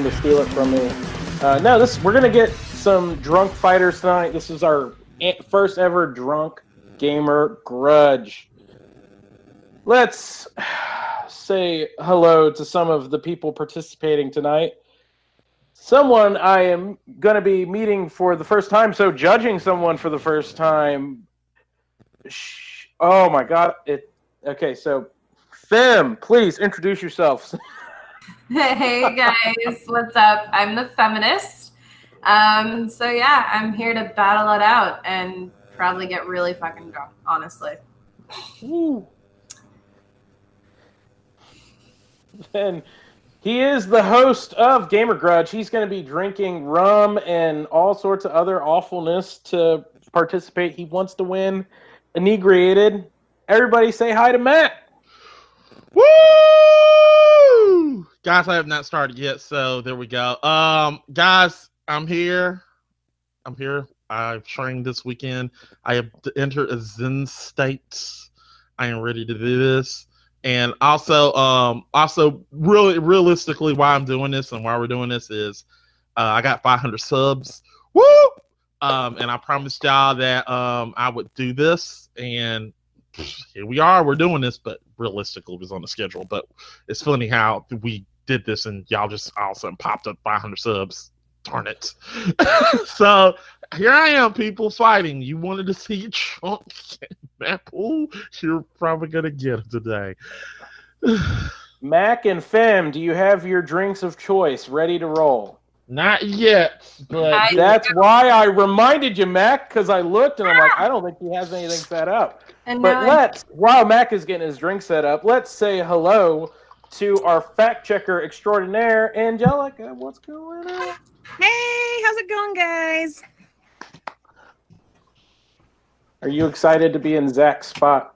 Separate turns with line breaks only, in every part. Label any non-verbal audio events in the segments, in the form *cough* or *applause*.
trying to steal it from me. Uh, no, this we're gonna get some drunk fighters tonight. This is our first ever drunk gamer grudge. Let's *sighs* say hello to some of the people participating tonight. Someone I am going to be meeting for the first time, so judging someone for the first time. Oh my god! It okay. So, Fem, please introduce yourself. *laughs* *laughs*
hey guys, what's up? I'm the feminist. Um, so yeah, I'm here to battle it out and probably get really fucking drunk, honestly. *laughs* Ooh.
And he is the host of Gamer Grudge. He's going to be drinking rum and all sorts of other awfulness to participate. He wants to win inebriated. Everybody say hi to Matt.
Woo! Guys, I have not started yet, so there we go. Um, guys, I'm here. I'm here. I've trained this weekend. I have entered a Zen state. I am ready to do this. And also, um, also really realistically, why I'm doing this and why we're doing this is uh, I got 500 subs. Woo! Um, and I promised y'all that um, I would do this, and here we are. We're doing this, but realistically, it was on the schedule. But it's funny how we did this and y'all just all of a sudden popped up 500 subs. Darn it. *laughs* so here I am, people fighting. You wanted to see Trump Matt Pool? You're probably going to get him today. *sighs*
Mac and Fem, do you have your drinks of choice ready to roll?
Not yet, but
that's why I reminded you, Mac, because I looked and I'm like, I don't think he has anything set up. And but let's, while Mac is getting his drink set up, let's say hello to our fact checker extraordinaire, Angelica. What's going on?
Hey, how's it going, guys?
Are you excited to be in Zach's spot?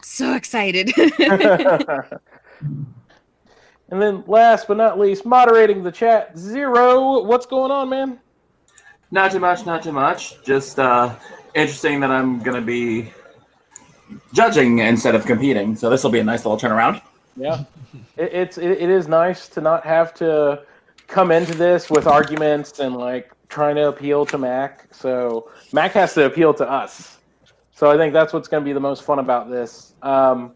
So excited. *laughs* *laughs*
and then last but not least, moderating the chat, Zero. What's going on, man?
Not too much, not too much. Just uh, interesting that I'm going to be judging instead of competing. So this will be a nice little turnaround.
Yeah, *laughs* it, it's it, it is nice to not have to come into this with arguments and like trying to appeal to Mac. So Mac has to appeal to us. So I think that's what's going to be the most fun about this. Um,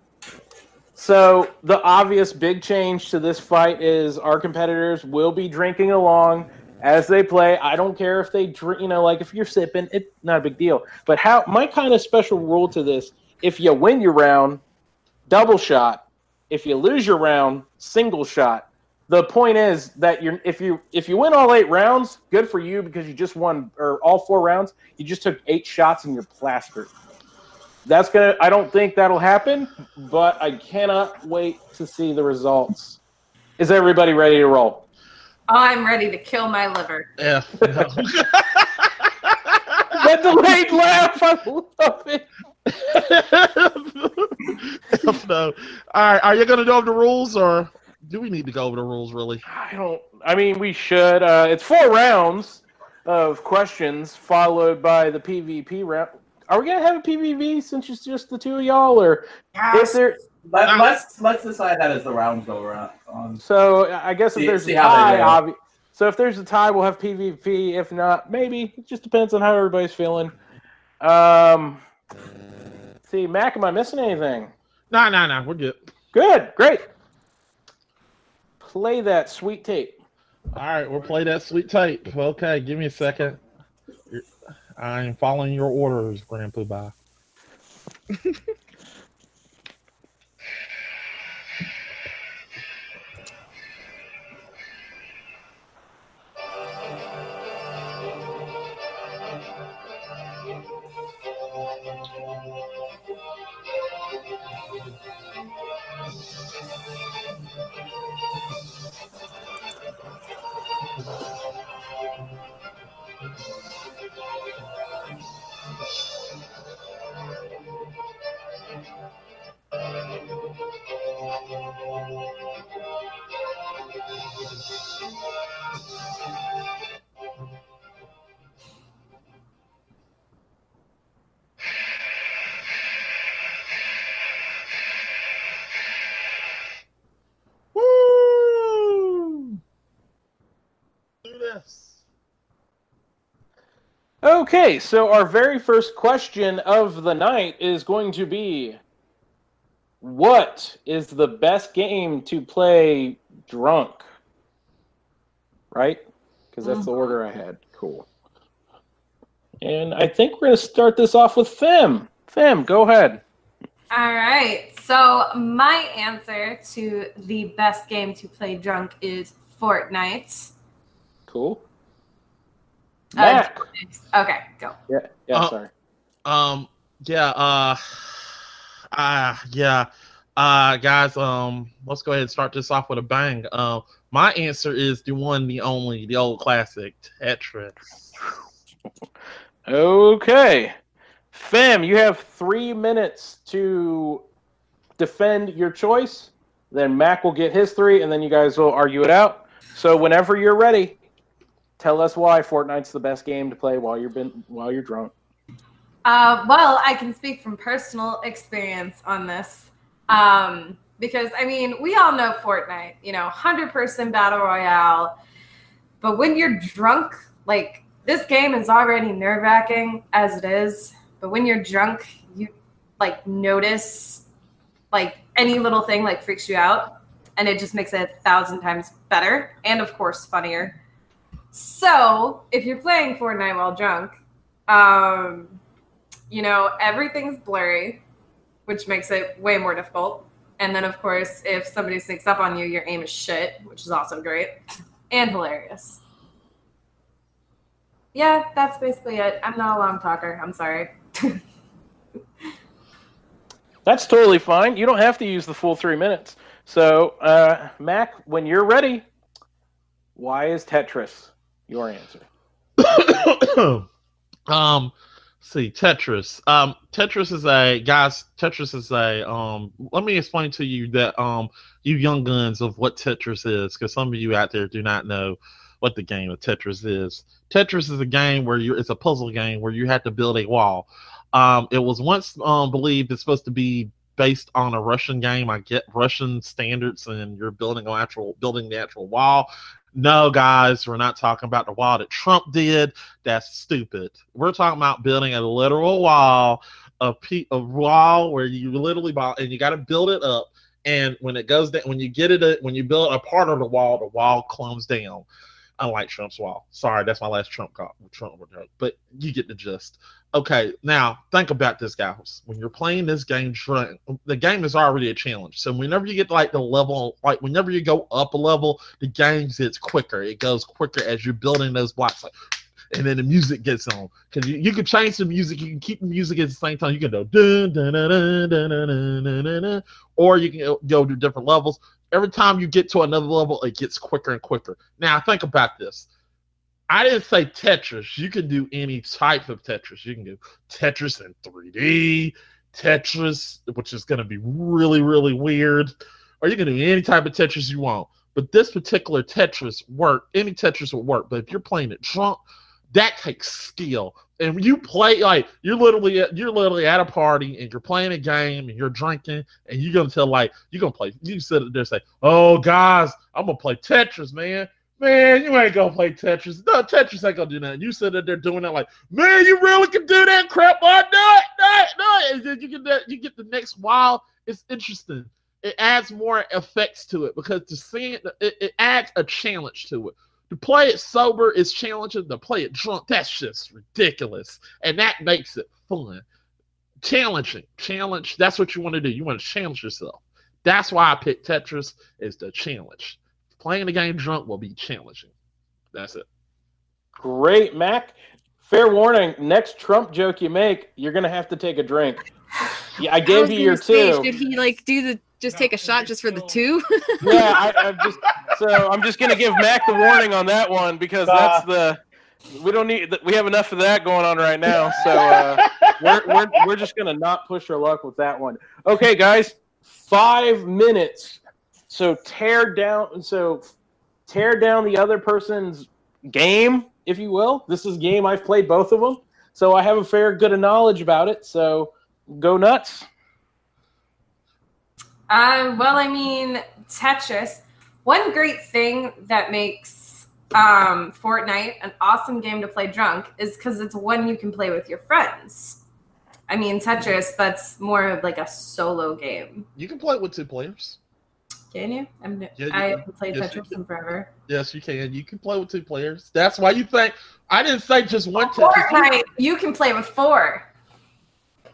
so the obvious big change to this fight is our competitors will be drinking along as they play. I don't care if they drink, you know, like if you're sipping, it's not a big deal. But how my kind of special rule to this: if you win your round, double shot. If you lose your round, single shot. The point is that you're if you if you win all eight rounds, good for you because you just won or all four rounds. You just took eight shots and you're plastered. That's gonna. I don't think that'll happen, but I cannot wait to see the results. Is everybody ready to roll?
I'm ready to kill my liver.
Yeah. No. *laughs*
that delayed laugh. I love it. *laughs*
no. All right. Are you going to go over the rules, or do we need to go over the rules? Really?
I don't. I mean, we should. Uh, it's four rounds of questions, followed by the PvP round. Are we gonna have a PvP since it's just the two of y'all, or
yes. if there? Let, us let's, let's decide that as the rounds go around.
So I guess if there's a tie, obvi- so if there's a tie, we'll have PvP. If not, maybe it just depends on how everybody's feeling. Um, see, Mac, am I missing anything?
No, no, no, we're good.
Good, great. Play that sweet tape.
All right, we'll play that sweet tape. Okay, give me a second. I'm following your orders, Grandpa. *laughs*
Okay, so our very first question of the night is going to be What is the best game to play drunk? Right? Because that's the mm-hmm. order I had. Cool. And I think we're going to start this off with Fem. Fem, go ahead.
All right. So my answer to the best game to play drunk is Fortnite.
Cool.
Uh, Okay, go.
yeah, yeah,
Uh,
sorry.
Um, yeah, uh, uh, yeah, uh, guys, um, let's go ahead and start this off with a bang. Uh, my answer is the one, the only, the old classic, Tetris.
Okay. fam, you have three minutes to defend your choice. Then Mac will get his three, and then you guys will argue it out. So whenever you're ready, tell us why Fortnite's the best game to play while you're been while you're drunk.
Uh, well, I can speak from personal experience on this. Um, because, I mean, we all know Fortnite, you know, 100% battle royale. But when you're drunk, like, this game is already nerve wracking as it is. But when you're drunk, you, like, notice, like, any little thing, like, freaks you out. And it just makes it a thousand times better. And, of course, funnier. So, if you're playing Fortnite while drunk, um, you know, everything's blurry, which makes it way more difficult. And then, of course, if somebody sneaks up on you, your aim is shit, which is also great and hilarious. Yeah, that's basically it. I'm not a long talker. I'm sorry. *laughs*
That's totally fine. You don't have to use the full three minutes. So, uh, Mac, when you're ready, why is Tetris your answer? *coughs*
um, see, Tetris. Um, Tetris is a guys. Tetris is a um. Let me explain to you that um, you young guns of what Tetris is, because some of you out there do not know what the game of Tetris is. Tetris is a game where you. It's a puzzle game where you have to build a wall. Um, it was once um believed it's supposed to be based on a Russian game. I get Russian standards, and you're building an actual building the actual wall. No, guys, we're not talking about the wall that Trump did. That's stupid. We're talking about building a literal wall, a, pe- a wall where you literally buy, and you got to build it up. And when it goes down, when you get it, uh, when you build a part of the wall, the wall comes down. Unlike Trump's wall. Sorry, that's my last Trump call. Trump, but you get the gist. Okay, now think about this, guys. When you're playing this game, the game is already a challenge. So whenever you get like the level, like whenever you go up a level, the game gets quicker. It goes quicker as you're building those blocks. Like, and then the music gets on because you, you can change the music. You can keep the music at the same time. You can go dun dun dun dun dun dun dun, dun, dun, or you can go to different levels. Every time you get to another level, it gets quicker and quicker. Now think about this. I didn't say Tetris. You can do any type of Tetris. You can do Tetris in 3D, Tetris, which is going to be really, really weird, or you can do any type of Tetris you want. But this particular Tetris work, any Tetris will work. But if you're playing it drunk, that takes skill. And you play like you're literally you're literally at a party and you're playing a game and you're drinking and you're gonna tell like you're gonna play you sit there and say, Oh guys, I'm gonna play Tetris, man. Man, you ain't gonna play Tetris. No, Tetris ain't gonna do that. You sit there doing that like, man, you really can do that crap. I no, no, no. Then you get that, you get the next while. It's interesting. It adds more effects to it because to see it, it, it adds a challenge to it. To play it sober is challenging. To play it drunk, that's just ridiculous, and that makes it fun. Challenging, challenge. That's what you want to do. You want to challenge yourself. That's why I picked Tetris is the challenge playing the game drunk will be challenging. That's it.
Great, Mac. Fair warning: next Trump joke you make, you're gonna have to take a drink. Yeah, I gave
was
you your
gonna say,
two.
Should he like do the just take a shot just for the two? *laughs*
yeah, I, I'm just so I'm just gonna give Mac the warning on that one because that's the we don't need we have enough of that going on right now. So uh, we're we're we're just gonna not push our luck with that one. Okay, guys, five minutes. So tear down. So tear down the other person's game, if you will. This is a game I've played both of them, so I have a fair good of knowledge about it. So go nuts.
Uh, well, I mean, Tetris. One great thing that makes um, Fortnite an awesome game to play drunk is because it's one you can play with your friends. I mean, Tetris, that's more of like a solo game.
You can play it with two players.
Can you? I'm,
Yeah, you
I
can.
haven't played
Yes,
Tetris in forever.
Yes, you can. You can play with two players. That's why you think I didn't say just one Tetris.
Fortnite, you can play with four.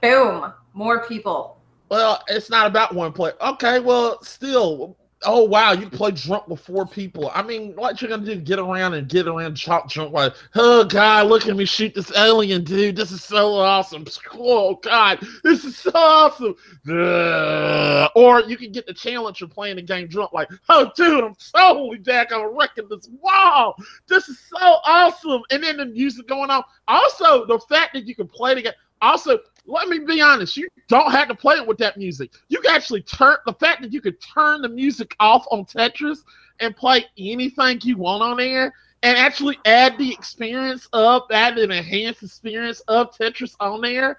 Boom. More people.
Well, it's not about one player. Okay, well, still. Oh wow, you play drunk with four people. I mean, what you're gonna do? Get around and get around, chop drunk like, oh god, look at me shoot this alien, dude. This is so awesome. Oh god, this is so awesome. Ugh. Or you can get the challenge of playing the game drunk, like, oh dude, I'm totally back. I'm wrecking this wall. This is so awesome. And then the music going on. Also, the fact that you can play the game. Also, let me be honest, you don't have to play it with that music. You can actually turn the fact that you could turn the music off on Tetris and play anything you want on there and actually add the experience of add an enhanced experience of Tetris on there.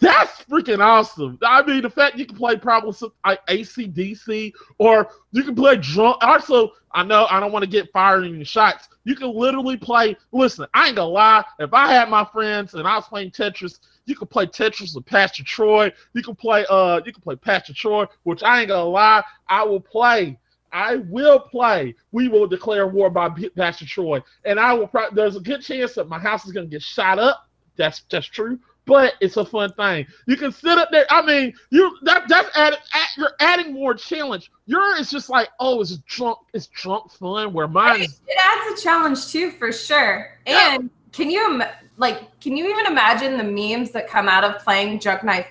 That's freaking awesome. I mean, the fact you can play probably some like ACDC or you can play drunk. Also, I know I don't want to get fired in shots. You can literally play. Listen, I ain't gonna lie. If I had my friends and I was playing Tetris, you can play Tetris with Pastor Troy. You can play uh you can play Pastor Troy, which I ain't gonna lie, I will play. I will play. We will declare war by Pastor Troy, and I will. Pro- there's a good chance that my house is gonna get shot up. That's that's true, but it's a fun thing. You can sit up there. I mean, you that that's added. Add, you're adding more challenge. Yours is just like oh, it's drunk. It's drunk fun. Where mine is
It adds a challenge too, for sure.
Yeah.
Can you like? Can you even imagine the memes that come out of playing Junk Knife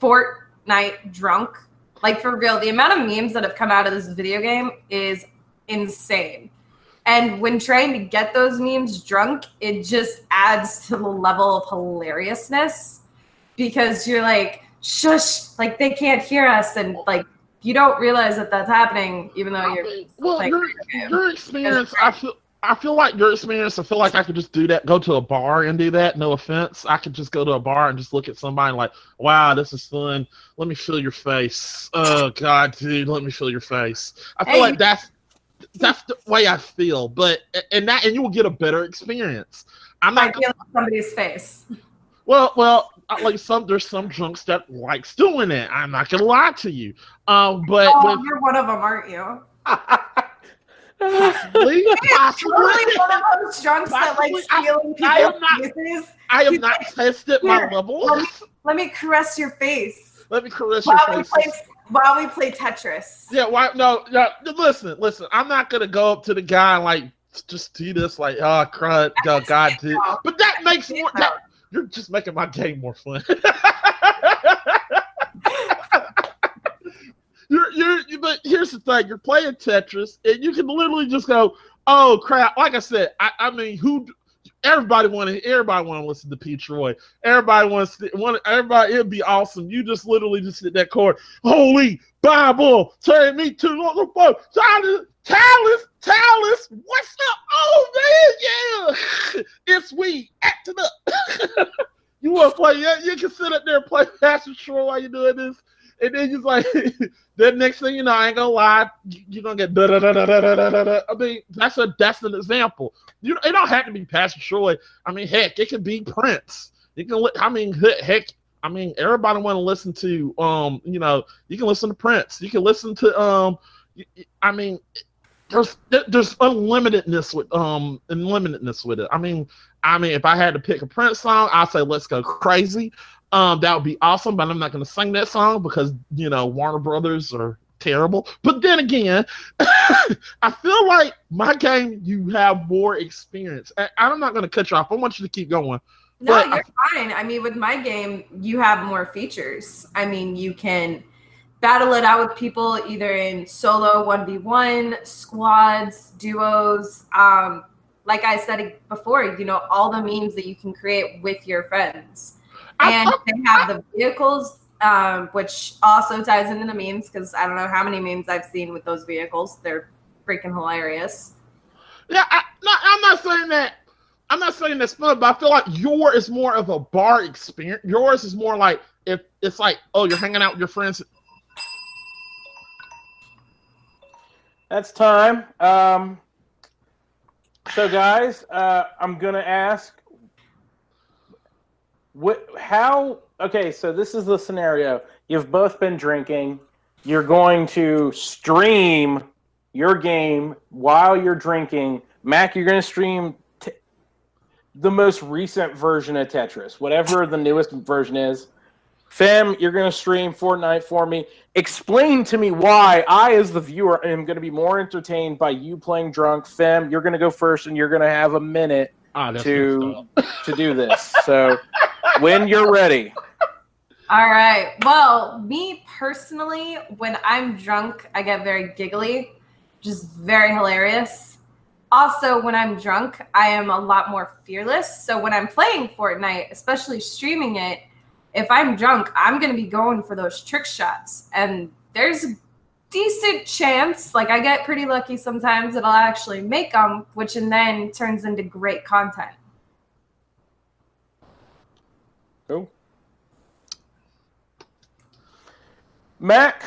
Fortnite drunk? Like for real, the amount of memes that have come out of this video game is insane. And when trying to get those memes drunk, it just adds to the level of hilariousness because you're like, shush, like they can't hear us, and like you don't realize that that's happening, even though you're
well,
like,
your, your experience, I feel, I feel like your experience. I feel like I could just do that. Go to a bar and do that. No offense, I could just go to a bar and just look at somebody like, "Wow, this is fun. Let me feel your face. Oh God, dude, let me feel your face." I feel
Hey,
like that's that's the way I feel. But and that and you will get a better experience. I'm not
feeling somebody's face.
well, well, like some there's some drunks that likes doing it. I'm not gonna lie to you. Um, but
Oh,
with
you're one of them, aren't you? *laughs*
possibly, possibly,
really one of those drunks that
I- am not-
faces.
I have
He's
not
like,
tested my
"Here,
level.
Let me, let me caress your face
Let me caress your
while we
face.
play while we play Tetris.
Yeah, why? No, no. Listen, listen. I'm not gonna go up to the guy and like just do this, like, oh, crud, oh, God, dude. But that makes more. That, you're just making my game more fun. *laughs* you're, you're, you- but here's the thing: you're playing Tetris, and you can literally just go, "Oh crap!" Like I said, I, I mean, who? Everybody want to. Everybody want to listen to Pete Troy. Everybody wants to. Want everybody. It'd be awesome. You just literally just hit that chord. Holy Bible, turn me to the. Tallis, Tallis, Tallis. What's up? Oh man, yeah. *laughs* It's we acting up. *laughs* you want to play? Yeah, you can sit up there and play *laughs* Pastor Troy while you're doing this. And then you're like, *laughs* then next thing you know, I ain't gonna lie, you- you're gonna get da da da da da da da da. I mean, that's a that's an example. You it don't have to be Pastor Troy. I mean, heck, it could be Prince. You can. I mean, heck, I mean, everybody want to listen to um, you know, you can listen to Prince. You can listen to um, I mean, there's there's unlimitedness with um, unlimitedness with it. I mean, I mean, if I had to pick a Prince song, I'd say "Let's Go Crazy." Um, that would be awesome, but I'm not going to sing that song because you know Warner Brothers are terrible. But then again, *coughs* I feel like my game you have more experience. I, I'm not going to cut you off. I want you to keep going.
No,
But-
you're fine. I mean, with my game, you have more features. I mean, you can battle it out with people either in solo 1v1, squads, duos. Um, like I said before, you know, all the memes that you can create with your friends.
I-
And they have the vehicles, um, which also ties into the memes because I don't know how many memes I've seen with those vehicles. They're freaking hilarious.
Yeah, I, no, I'm not saying that. I'm not saying that's fun, but I feel like yours is more of a bar experience. Yours is more like if it's like, oh, you're hanging out with your friends.
That's time. Um, So, guys, uh, I'm gonna ask, what? How? Okay, so this is the scenario. You've both been drinking. You're going to stream your game while you're drinking. Mac, you're going to stream t- the most recent version of Tetris, whatever the newest version is. Fem, you're going to stream Fortnite for me. Explain to me why I, as the viewer, am going to be more entertained by you playing drunk. Fem, you're going to go first, and you're going to have a minute
Ah,
to to do this. So, *laughs* when you're ready,
All right. Well, me personally, when I'm drunk, I get very giggly, just very hilarious. Also, when I'm drunk, I am a lot more fearless. So when I'm playing Fortnite, especially streaming it, if I'm drunk, I'm going to be going for those trick shots. And there's a decent chance, like I get pretty lucky sometimes, that I'll actually make them, which and then turns into great content.
Cool. Mac,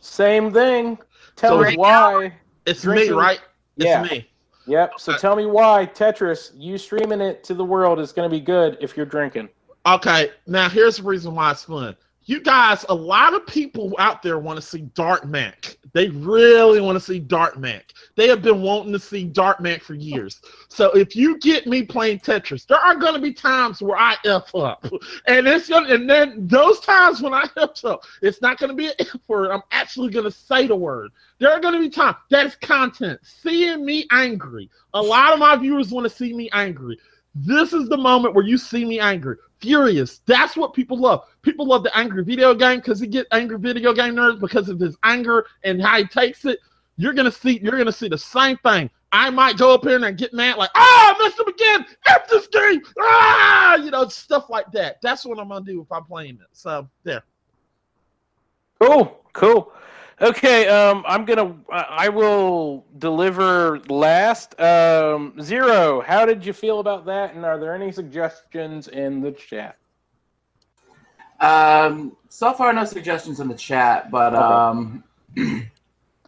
same thing. Tell
So
us why.
It's
Drinking-
me, right? It's
Yeah.
me.
Yep. So tell me why Tetris, you streaming it to the world is going to be good if you're drinking.
Okay, now here's the reason why it's fun. You guys, a lot of people out there want to see Dart Mac. They really want to see Dart Mac. They have been wanting to see Dart Mac for years. So if you get me playing Tetris, there are going to be times where I f up, and it's gonna, and then those times when I f up, it's not going to be an f word. I'm actually going to say the word. There are going to be times that is content. Seeing me angry. A lot of my viewers want to see me angry. This is the moment where you see me angry, furious. That's what people love. People love the angry video game because he get angry video game nerds because of his anger and how he takes it. You're gonna see. You're gonna see the same thing. I might go up here and get mad, like, ah, I missed again. F this game. Ah, you know, stuff like that. That's what I'm gonna do if I'm playing it. So there.
Cool. Cool. Okay. Um, I'm gonna. I I will deliver last. Um, Zero. How did you feel about that? And are there any suggestions in the chat?
Um, so far, no suggestions in the chat, but
Okay.
um, *clears throat*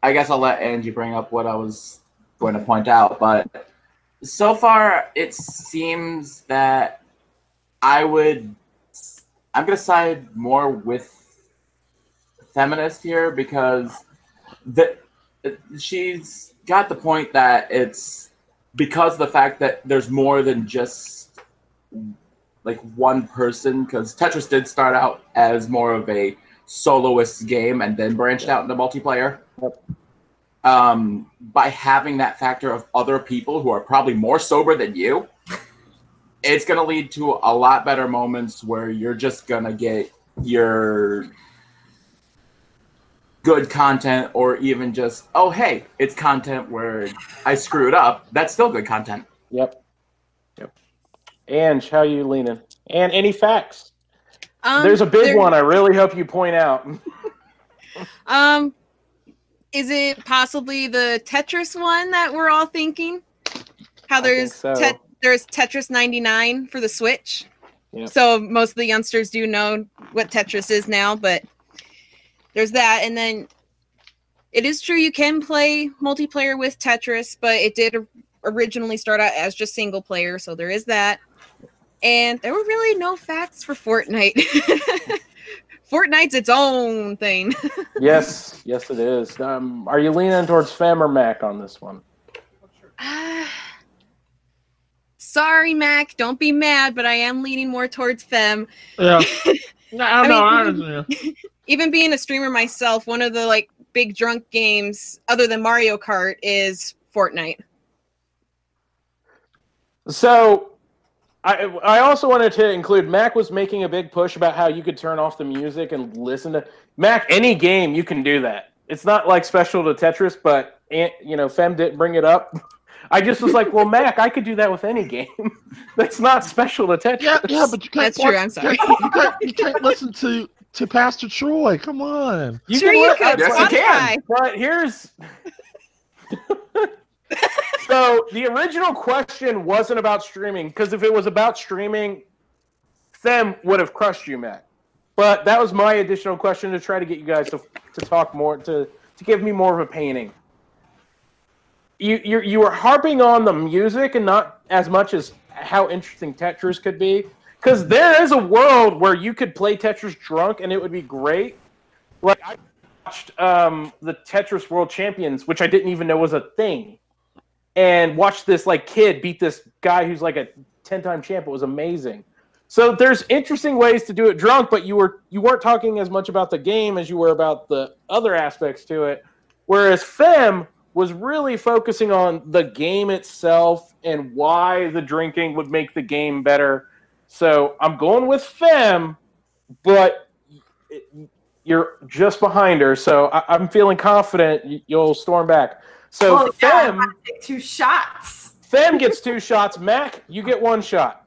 I guess I'll let Angie bring up what I was going to point out. But so far, it seems that I would. I'm going to side more with feminist here because the she's got the point that it's because of the fact that there's more than just like one person because Tetris did start out as more of a soloist game and then branched out into multiplayer.
Yep.
Um, by having that factor of other people who are probably more sober than you, it's going to lead to a lot better moments where you're just going to get your good content or even just, oh, hey, it's content where I screwed up. That's still good content.
Yep. Yep. Ange, how are you leaning? And any facts?
Um,
There's a big
there-
one. I really hope you point out. *laughs*
Um, is it possibly the Tetris one that we're all thinking? How
I think
there's
so.
Tet- there's Tetris 99 for the Switch.
Yep.
So most of the youngsters do know what Tetris is now, but there's that, and then it is true you can play multiplayer with Tetris, but it did originally start out as just single player, so there is that. And there were really no facts for Fortnite. *laughs* Fortnite's its own thing. *laughs*
yes, yes, it is. Um, are you leaning towards Fem or Mac on this one?
Ah. Sorry, Mac. Don't be mad, but I am leaning more towards Fem.
Yeah. *laughs* no, I
I
know.
Mean-
understand.
Even being a streamer myself, one of the like big drunk games other than Mario Kart is Fortnite.
So, I I also wanted to include Mac was making a big push about how you could turn off the music and listen to Mac. Any game you can do that. It's not like special to Tetris, but eh, you know, Fem didn't bring it up. *laughs* I just was like, well, Mac, I could do that with any game. *laughs* That's not special to Tetris.
Yeah, yeah, but you can't.
That's true, I'm sorry. *laughs*
You can't, you can't listen to to Pastor Troy. Come on.
you
sure
can
you
let-
could.
Yes, you can.
But here's *laughs* so the original question wasn't about streaming because if it was about streaming, Them would have crushed you, Matt. But that was my additional question to try to get you guys to to talk more to to give me more of a painting. you you you were harping on the music and not as much as how interesting Tetris could be. Because there is a world where you could play Tetris drunk and it would be great. Like I watched um, the Tetris World Champions, which I didn't even know was a thing, and watched this like kid beat this guy who's like a ten-time champ. It was amazing. So there's interesting ways to do it drunk, but you were you weren't talking as much about the game as you were about the other aspects to it. Whereas Fem was really focusing on the game itself and why the drinking would make the game better. So I'm going with Fem, but you're just behind her, so I, am feeling confident you'll storm back. So
oh,
Fem,
I take two shots.
Fem gets two shots. Mac, you get one shot.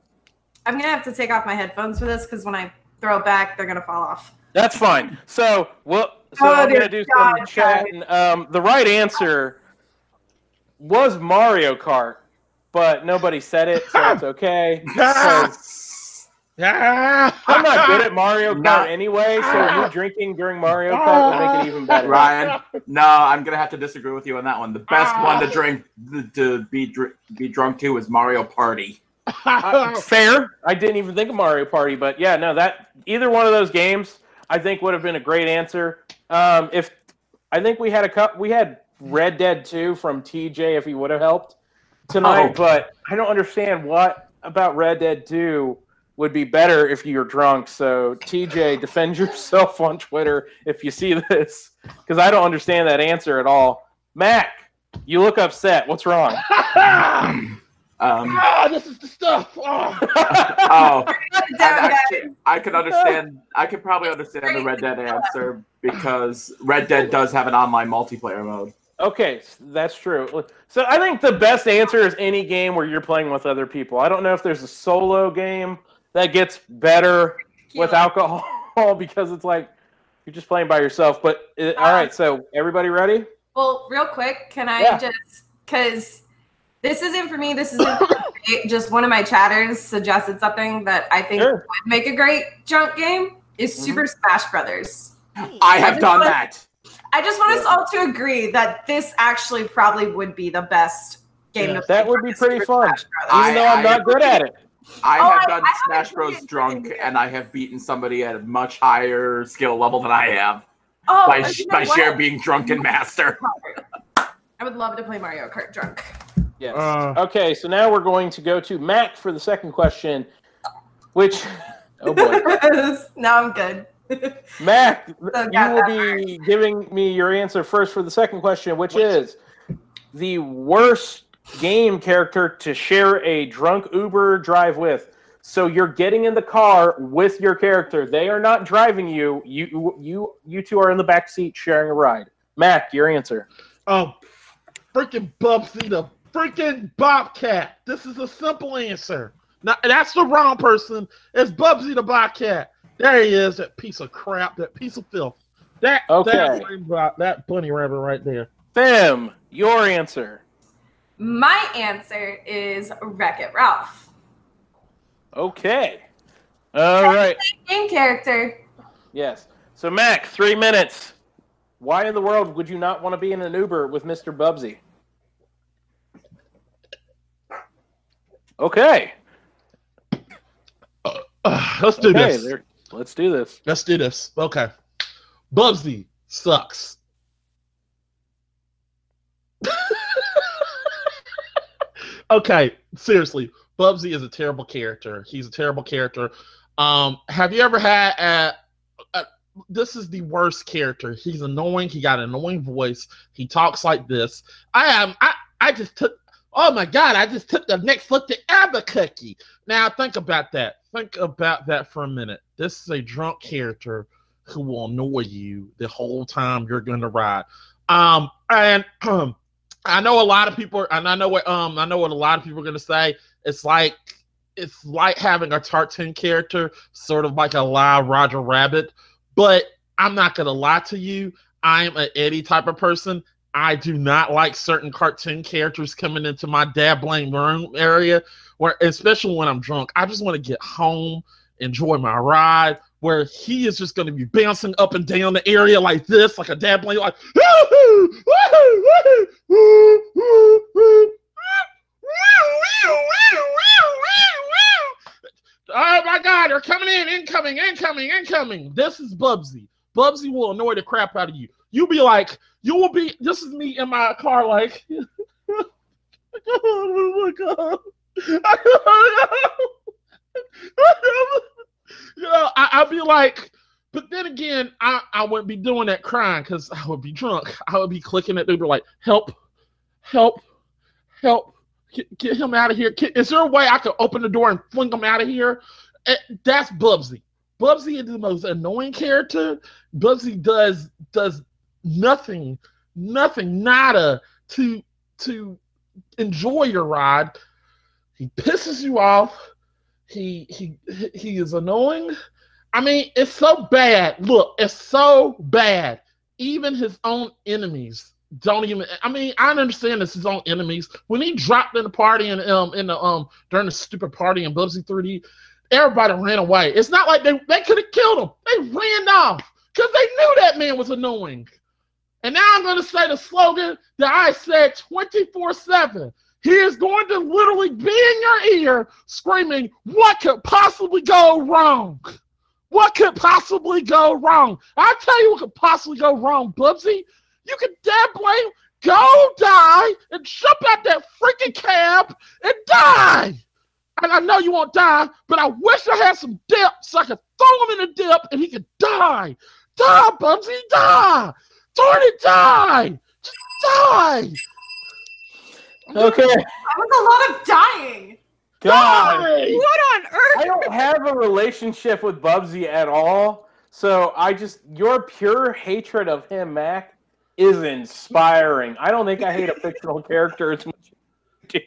I'm gonna have to take off my headphones for this because when I throw it back, they're gonna fall off.
That's fine. So well, so
Oh,
I'm gonna do
God,
some chatting. Um, the right answer was Mario Kart, but nobody said it, so it's *laughs* okay. 'Cause
Yeah.
I'm not good at Mario Kart
Not-
anyway, so you drinking during Mario Kart would make it even better.
Ryan, no, I'm gonna have to disagree with you on that one. The best
Ah.
one to drink to be dr- be drunk to is Mario Party.
Uh, fair. I didn't even think of Mario Party, but yeah, no, that either one of those games I think would have been a great answer. Um, if I think we had a cup, we had Red Dead 2 from TJ if he would have helped tonight,
Oh.
but I don't understand what about Red Dead 2 would be better if you're drunk. So TJ, defend *laughs* yourself on Twitter if you see this, because I don't understand that answer at all. Mac, you look upset. What's wrong? *laughs*
Um,
Ah, this is the stuff. Oh. *laughs*
oh,
Down,
I,
guys.
actually, I can understand. I can probably understand the Red Dead answer because Red Dead does have an online multiplayer mode.
Okay, that's true. So I think the best answer is any game where you're playing with other people. I don't know if there's a solo game that gets better with alcohol *laughs* because it's like you're just playing by yourself. But uh, all right, so everybody ready?
Well, real quick, can I
Yeah.
just because this isn't for me. This isn't *coughs* just one of my chatters suggested something that I think
Sure.
would make a great drunk game is
Mhm.
Super Smash Brothers.
I have done that.
I just want us all to agree that this actually probably would be the best game
Yeah.
to play.
That would be pretty
Super
fun.
Smash
I-
Even though I'm not good at it.
I
Oh,
have
I-
done
I haven't
Smash Bros. drunk, and I have beaten somebody at a much higher skill level than I have
oh,
by,
you know
by
what?
sheer being drunken master. *laughs*
I would love to play Mario Kart drunk.
Yes.
Uh.
okay, so now we're going to go to Mac for the second question, which oh boy, *laughs*
now I'm good. *laughs*
Mac,
So
you will
that
be giving me your answer first for the second question, which is the worst game character to share a drunk Uber drive with. So you're getting in the car with your character. They are not driving you. You you you two are in the back seat sharing a ride. Mac, your answer.
Oh, freaking Bubsy the freaking Bobcat. This is a simple answer. Now, that's the wrong person. It's Bubsy the Bobcat. There he is, that piece of crap, that piece of filth. That,
Okay.
that, that bunny rabbit right there.
Fem, your answer.
My answer is Wreck It Ralph.
Okay. All right.
Game character.
Yes. So Mac, three minutes. Why in the world would you not want to be in an Uber with Mr. Bubsy? Okay.
Uh, let's do
Okay,
this.
there- let's do this.
Let's do this. Okay. Bubsy sucks. Okay, seriously. Bubsy is a terrible character. He's a terrible character. Um, have you ever had a, a this is the worst character. He's annoying. He got an annoying voice. He talks like this. I am I I just took oh my god, I just took the next look to Albuquerque. Now think about that. Think about that for a minute. This is a drunk character who will annoy you the whole time you're going to ride. Um, and um, *clears throat* I know a lot of people, and I know what um, I know what a lot of people are to say. It's like it's like having a cartoon character, sort of like a live Roger Rabbit. But I'm not to lie to you. I'm an Eddie type of person. I do not like certain cartoon characters coming into my dad blame room area, where especially when I'm drunk. I just want to get home, enjoy my ride, where he is just going to be bouncing up and down the area like this, like a dad playing, like, oh my God, they're coming in, incoming, incoming, incoming. This is Bubsy. Bubsy will annoy the crap out of you. You'll be like, you will be, this is me in my car, like, *laughs* oh my God you know, I, I'd be like, but then again, I, I wouldn't be doing that crying because I would be drunk. I would be clicking at people like, help, help, help, get, get him out of here. Is there a way I could open the door and fling him out of here? Eh, That's Bubsy. Bubsy is the most annoying character. Bubsy does does nothing, nothing, nada to to enjoy your ride. He pisses you off. He he he is annoying. I mean, it's so bad. Look, it's so bad. Even his own enemies don't even. I mean, I understand it's his own enemies. When he dropped in the party and um in the um during the stupid party in Bubsy 3D, everybody ran away. It's not like they they could have killed him. They ran off because they knew that man was annoying. And now I'm going to say the slogan that I said 24 7. He is going to literally be in your ear screaming, What could possibly go wrong? What could possibly go wrong? I tell you what could possibly go wrong, Bubsy. You could damn blame go die and jump out that freaking cab and die. And I know you won't die, but I wish I had some dip so I could throw him in the dip and he could die. Die, Bubsy, die. It, die. Just die.
Okay, *laughs*
That was a lot of dying.
God.
Die.
What on earth?
I don't have a relationship with Bubsy at all, so I just your pure hatred of him, Mac, is inspiring. I don't think I hate a fictional character as much. as you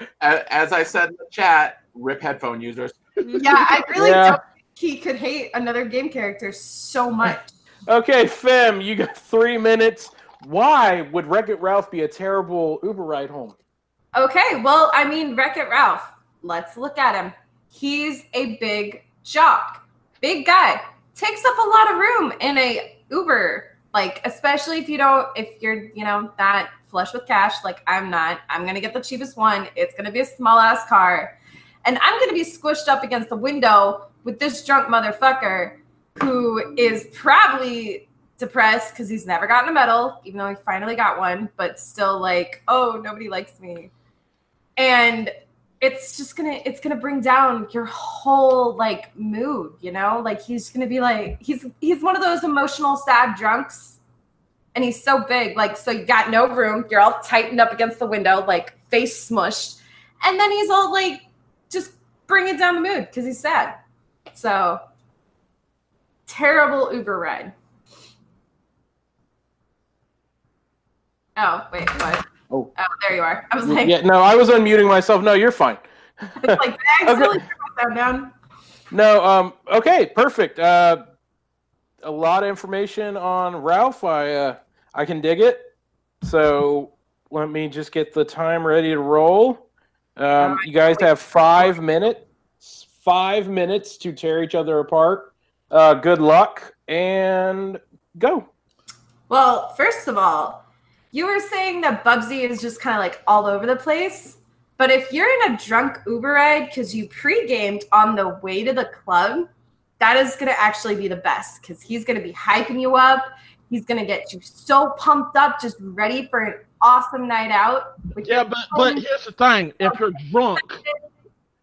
do.
As I said in the chat, rip headphone users.
Yeah, I really
Yeah.
don't think he could hate another game character so much.
Okay, Fem, you got three minutes. Why would Wreck It Ralph be a terrible Uber ride home?
Okay, well, I mean, Wreck It Ralph. Let's look at him. He's a big jock, big guy, takes up a lot of room in a Uber. Like, especially if you don't, if you're, you know, not flush with cash, like I'm not. I'm gonna get the cheapest one. It's gonna be a small ass car, and I'm gonna be squished up against the window with this drunk motherfucker who is probably depressed because he's never gotten a medal, even though he finally got one, but still like, oh, nobody likes me. And it's just gonna it's gonna bring down your whole like mood, you know? Like he's gonna be like he's he's one of those emotional sad drunks. And he's so big, like so you got no room. You're all tightened up against the window, like face smushed. And then he's all like just bringing down the mood because he's sad. So terrible Uber ride. Oh, wait, what?
Oh.
Oh, there you are. I was like,
yeah, no, I was unmuting myself. No, you're fine.
it's like did I *laughs* accidentally turn my sound down.
No, um, okay, perfect. Uh, a lot of information on Ralph. I uh, I can dig it. So let me just get the time ready to roll. Um, you guys have five minutes. Five minutes to tear each other apart. Uh, good luck and go.
Well, first of all, you were saying that Bubsy is just kind of like all over the place. But if you're in a drunk Uber ride because you pre-gamed on the way to the club, that is going to actually be the best because he's going to be hyping you up. He's going to get you so pumped up, just ready for an awesome night out.
Yeah, but but here's the thing: if you're drunk,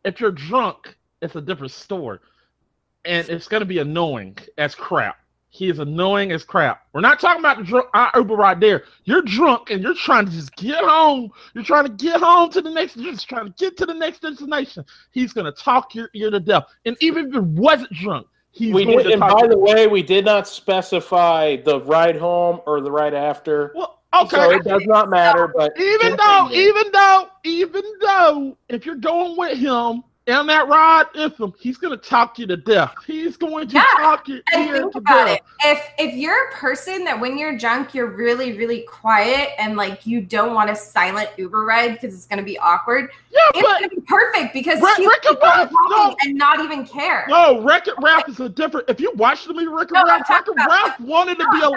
if you're drunk, it's a different story, and it's gonna be annoying as crap. He is annoying as crap. We're not talking about the drunk uh, Uber right there. You're drunk and you're trying to just get home. You're trying to get home to the next. You're just trying to get to the next destination. He's gonna talk your ear to death. And even if it wasn't drunk, he's
we
going
did, and by the way, we did not specify the ride home or the ride after.
well, okay.
So it does not matter. But
even though, even though, even though, if you're going with him on that Rod him, he's gonna talk you to death. He's going to
Yeah,
talk your
And think
to
about
death.
it. If if you're a person that when you're drunk, you're really, really quiet and like you don't want a silent Uber ride because it's gonna be awkward,
Yeah,
it's
but
gonna be perfect because
Rick-
he's
Rick and Ralph, no.
and not even care.
no, Wreck It Ralph is a different. If you watch the movie Wreck It
No,
Ralph, It
about-
Ralph wanted to be a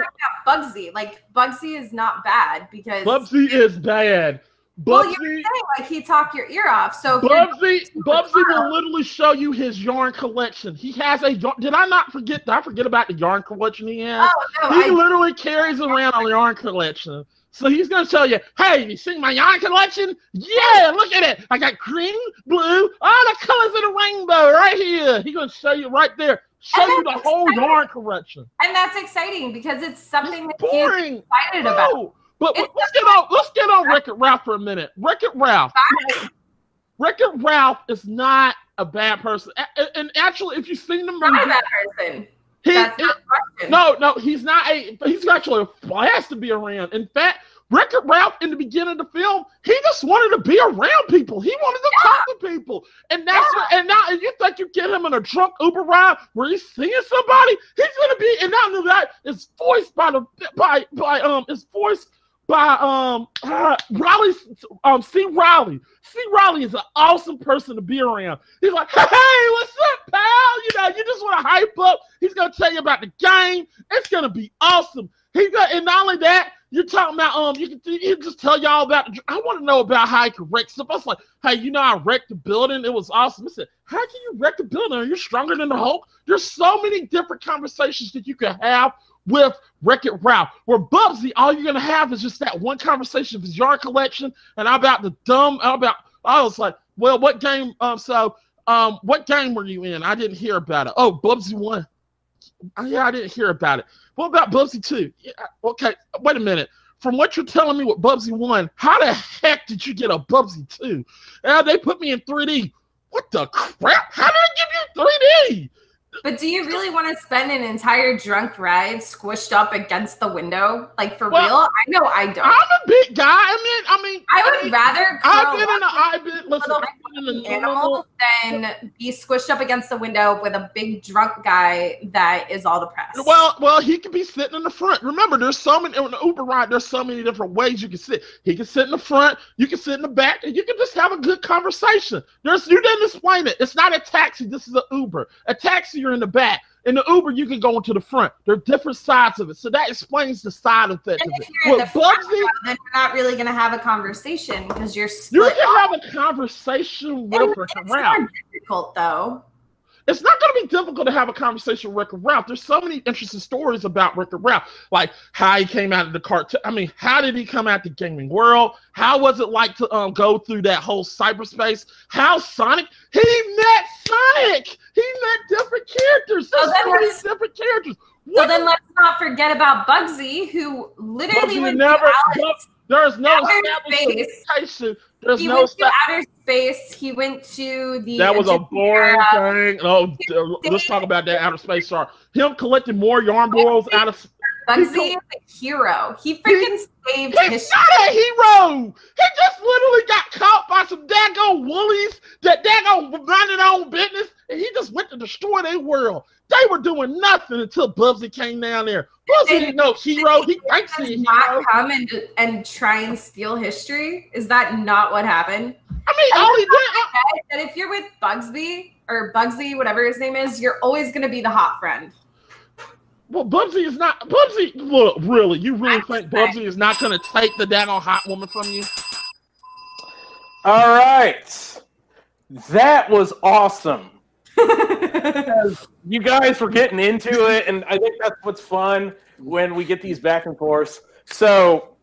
Bugsy. Like Bugsy is not bad because
Bugsy is bad.
Well, you were
Bubsy,
saying like he talked your ear off. So you're
Bubsy, Bubsy will literally show you his yarn collection. He has a yarn. Did I not forget? Did I forget about the yarn collection he has?
oh no,
he
I,
literally carries around a yarn collection. So he's gonna tell you, hey, you see my yarn collection? Yeah, look at it. I got green, blue, all the colors of the rainbow right here. He's gonna show you right there. Show you the
that's
whole
exciting.
yarn collection.
and that's exciting because it's something
It's
that he's
boring.
excited about.
But
It's
let's get on let's get on Wreck-It Ralph for a minute. Wreck-It Ralph. Wreck-It Ralph is not a bad person. And actually, if you've seen the
Not a
movie,
bad person.
he,
That's not question.
no, no, he's not a. He's actually a blast to be around. In fact, Wreck-It Ralph in the beginning of the film, he just wanted to be around people. He wanted to talk to people, and that's what, and now and you think you get him in a drunk Uber ride where he's seeing somebody, he's gonna be. And not only that, it's voiced by the by by um, it's voiced by um *sighs* uh, Reilly um C Reilly. C Reilly is an awesome person to be around. He's like, hey, what's up, pal? You know, you just want to hype up. He's gonna tell you about the game. It's gonna be awesome. He got, and not only that, you're talking about um, you can you just tell y'all about. I want to know about how he can wreck stuff. I was like, hey, you know, I wrecked the building. It was awesome. I said, how can you wreck the building? Are you stronger than the Hulk? There's so many different conversations that you can have with Wreck It Ralph. Where Bubsy, all you're gonna have is just that one conversation of his yard collection and I'm about the dumb about. I was like, well, what game? Um, so um, what game were you in? I didn't hear about it. Oh, Bubsy won. Oh, yeah, I didn't hear about it. What about Bubsy 2? Yeah, okay, wait a minute. From what you're telling me with Bubsy 1, how the heck did you get a Bubsy 2? Uh, they put me in 3D. What the crap? How did I give you 3D?
But do you really want to spend an entire drunk ride squished up against the window? Like for
Well,
real? I know I don't.
I'm a big guy. I mean, I mean,
I would rather
I've been in a, I've been, listen,
little
I've been in
animal than be squished up against the window with a big drunk guy that is all depressed.
Well, well, he could be sitting in the front. Remember, there's so many in the Uber ride. There's so many different ways you can sit. He can sit in the front. You can sit in the back, and you can just have a good conversation. There's you didn't explain it. It's not a taxi. This is an Uber. A taxi, you're in the back. In the Uber, you can go into the front. There are different sides of it, so that explains the side effect of
if
it.
you're in
With
the front
Bugsy,
row, then you're not really going to have a conversation because you're
you can have a conversation with Rick
it's more difficult though.
It's not going to be difficult to have a conversation with Wreck-It Ralph. There's so many interesting stories about Wreck-It Ralph, like how he came out of the cartoon. I mean, how did he come out the gaming world? How was it like to um, go through that whole cyberspace? How Sonic? He met Sonic. He met different characters.
So
There's
then
so different characters.
So then let's not forget about Bugsy, who literally
Bugsy
went
never-
outer,
there's no established. There's
He
no
went to outer space. He went to the.
That uh, was a boring
era.
thing. Oh, let's talk about that outer space star. Him collecting more yarn boils out of
Bugsy is a hero. He freaking saved his.
He's
history.
not a hero. He just literally got caught by some daggone woolies that daggone minding their own business, and he just went to destroy their world. They were doing nothing until Bubsy came down there. Bubsy ain't no hero. He thinks he's
not
hero.
come and and try and steal history. Is that not what happened?
I mean, all he did.
That if you're with Bugsby or Bugsy, whatever his name is, you're always gonna be the hot friend.
well, Bubsy is not. Bubsy, look, really, you really think Bubsy is not going to take the daggone hot woman from you?
All right. That was awesome. *laughs* You guys were getting into it, and I think that's what's fun when we get these back and forths. So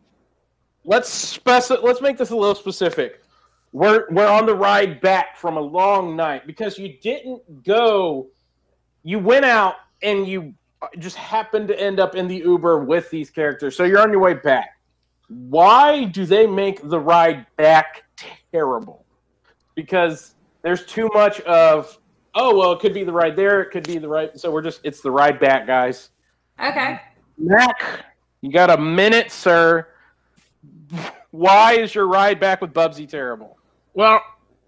let's speci- let's make this a little specific. We're we're on the ride back from a long night because you didn't go. You went out and you just happened to end up in the Uber with these characters. So you're on your way back. Why do they make the ride back terrible? Because there's too much of oh well, it could be the ride there, it could be the ride. So we're just it's the ride back, guys.
okay.
Mac, you got a minute, sir. Why is your ride back with Bubsy terrible?
Well,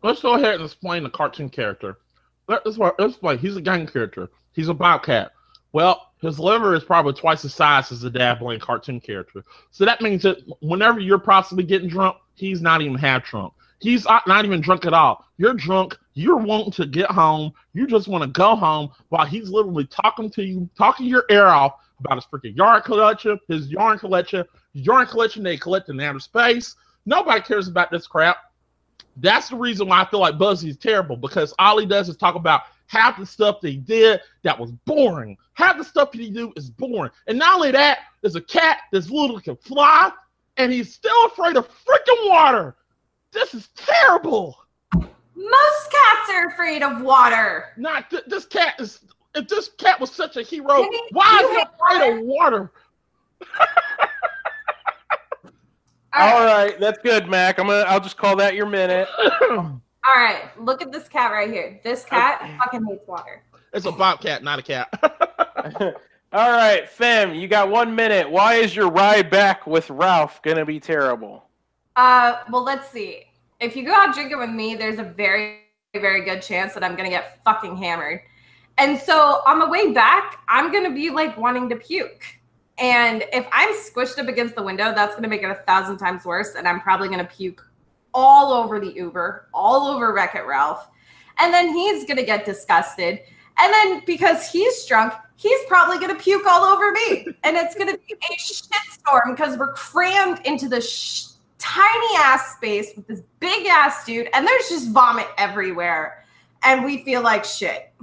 let's go ahead and explain the cartoon character. Let's let's explain. He's a gang character. He's a bobcat. Well, his liver is probably twice the size as the dabbling cartoon character. So that means that whenever you're possibly getting drunk, he's not even half drunk. He's not not even drunk at all. You're drunk. You're wanting to get home. You just want to go home while he's literally talking to you, talking your ear off about his freaking yarn collection, his yarn collection, yarn collection they collect in outer space. Nobody cares about this crap. That's the reason why I feel like Bubsy's terrible because all he does is talk about half the stuff they did that was boring. Half the stuff he do is boring. And not only that, there's a cat that's little can fly, and he's still afraid of freaking water. This is terrible.
Most cats are afraid of water.
Not th- this cat is. If this cat was such a hero,
Maybe
why is he
hate
afraid of water?
All right, that's good, Mac. I'm gonna. I'll just call that your minute.
All right, look at this cat right here. This cat fucking hates water.
it's a bobcat, not a cat. *laughs*
All right, Fem, you got one minute. Why is your ride back with Ralph gonna be terrible?
Uh, well, let's see. If you go out drinking with me, there's a very, very good chance that I'm gonna get fucking hammered. And so on the way back, I'm gonna be like wanting to puke. And if I'm squished up against the window, that's gonna make it a thousand times worse. And I'm probably gonna puke all over the Uber, all over Wreck It Ralph. And then he's gonna get disgusted. And then because he's drunk, he's probably gonna puke all over me. And it's gonna be a shitstorm because we're crammed into the sh- tiny ass space with this big ass dude, and there's just vomit everywhere. And we feel like shit.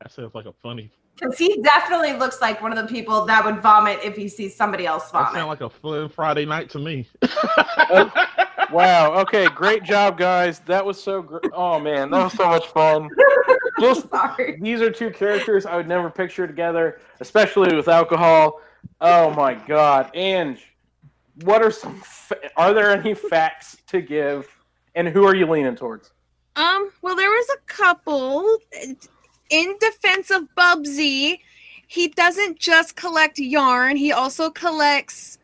that sounds like a funny.
Because he definitely looks like one of the people that would vomit if he sees somebody else vomit.
That
vomit.
sounds like a fun Friday night to me.
Oh, *laughs* wow. Okay, great job, guys. That was so great. Oh man, that was so much fun. *laughs* Just
Sorry.
these are two characters I would never picture together, especially with alcohol. Oh my god. Ange, what are some? Fa- are there any facts to give? And who are you leaning towards?
Um, well, there was a couple. In defense of Bubsy, he doesn't just collect yarn, he also collects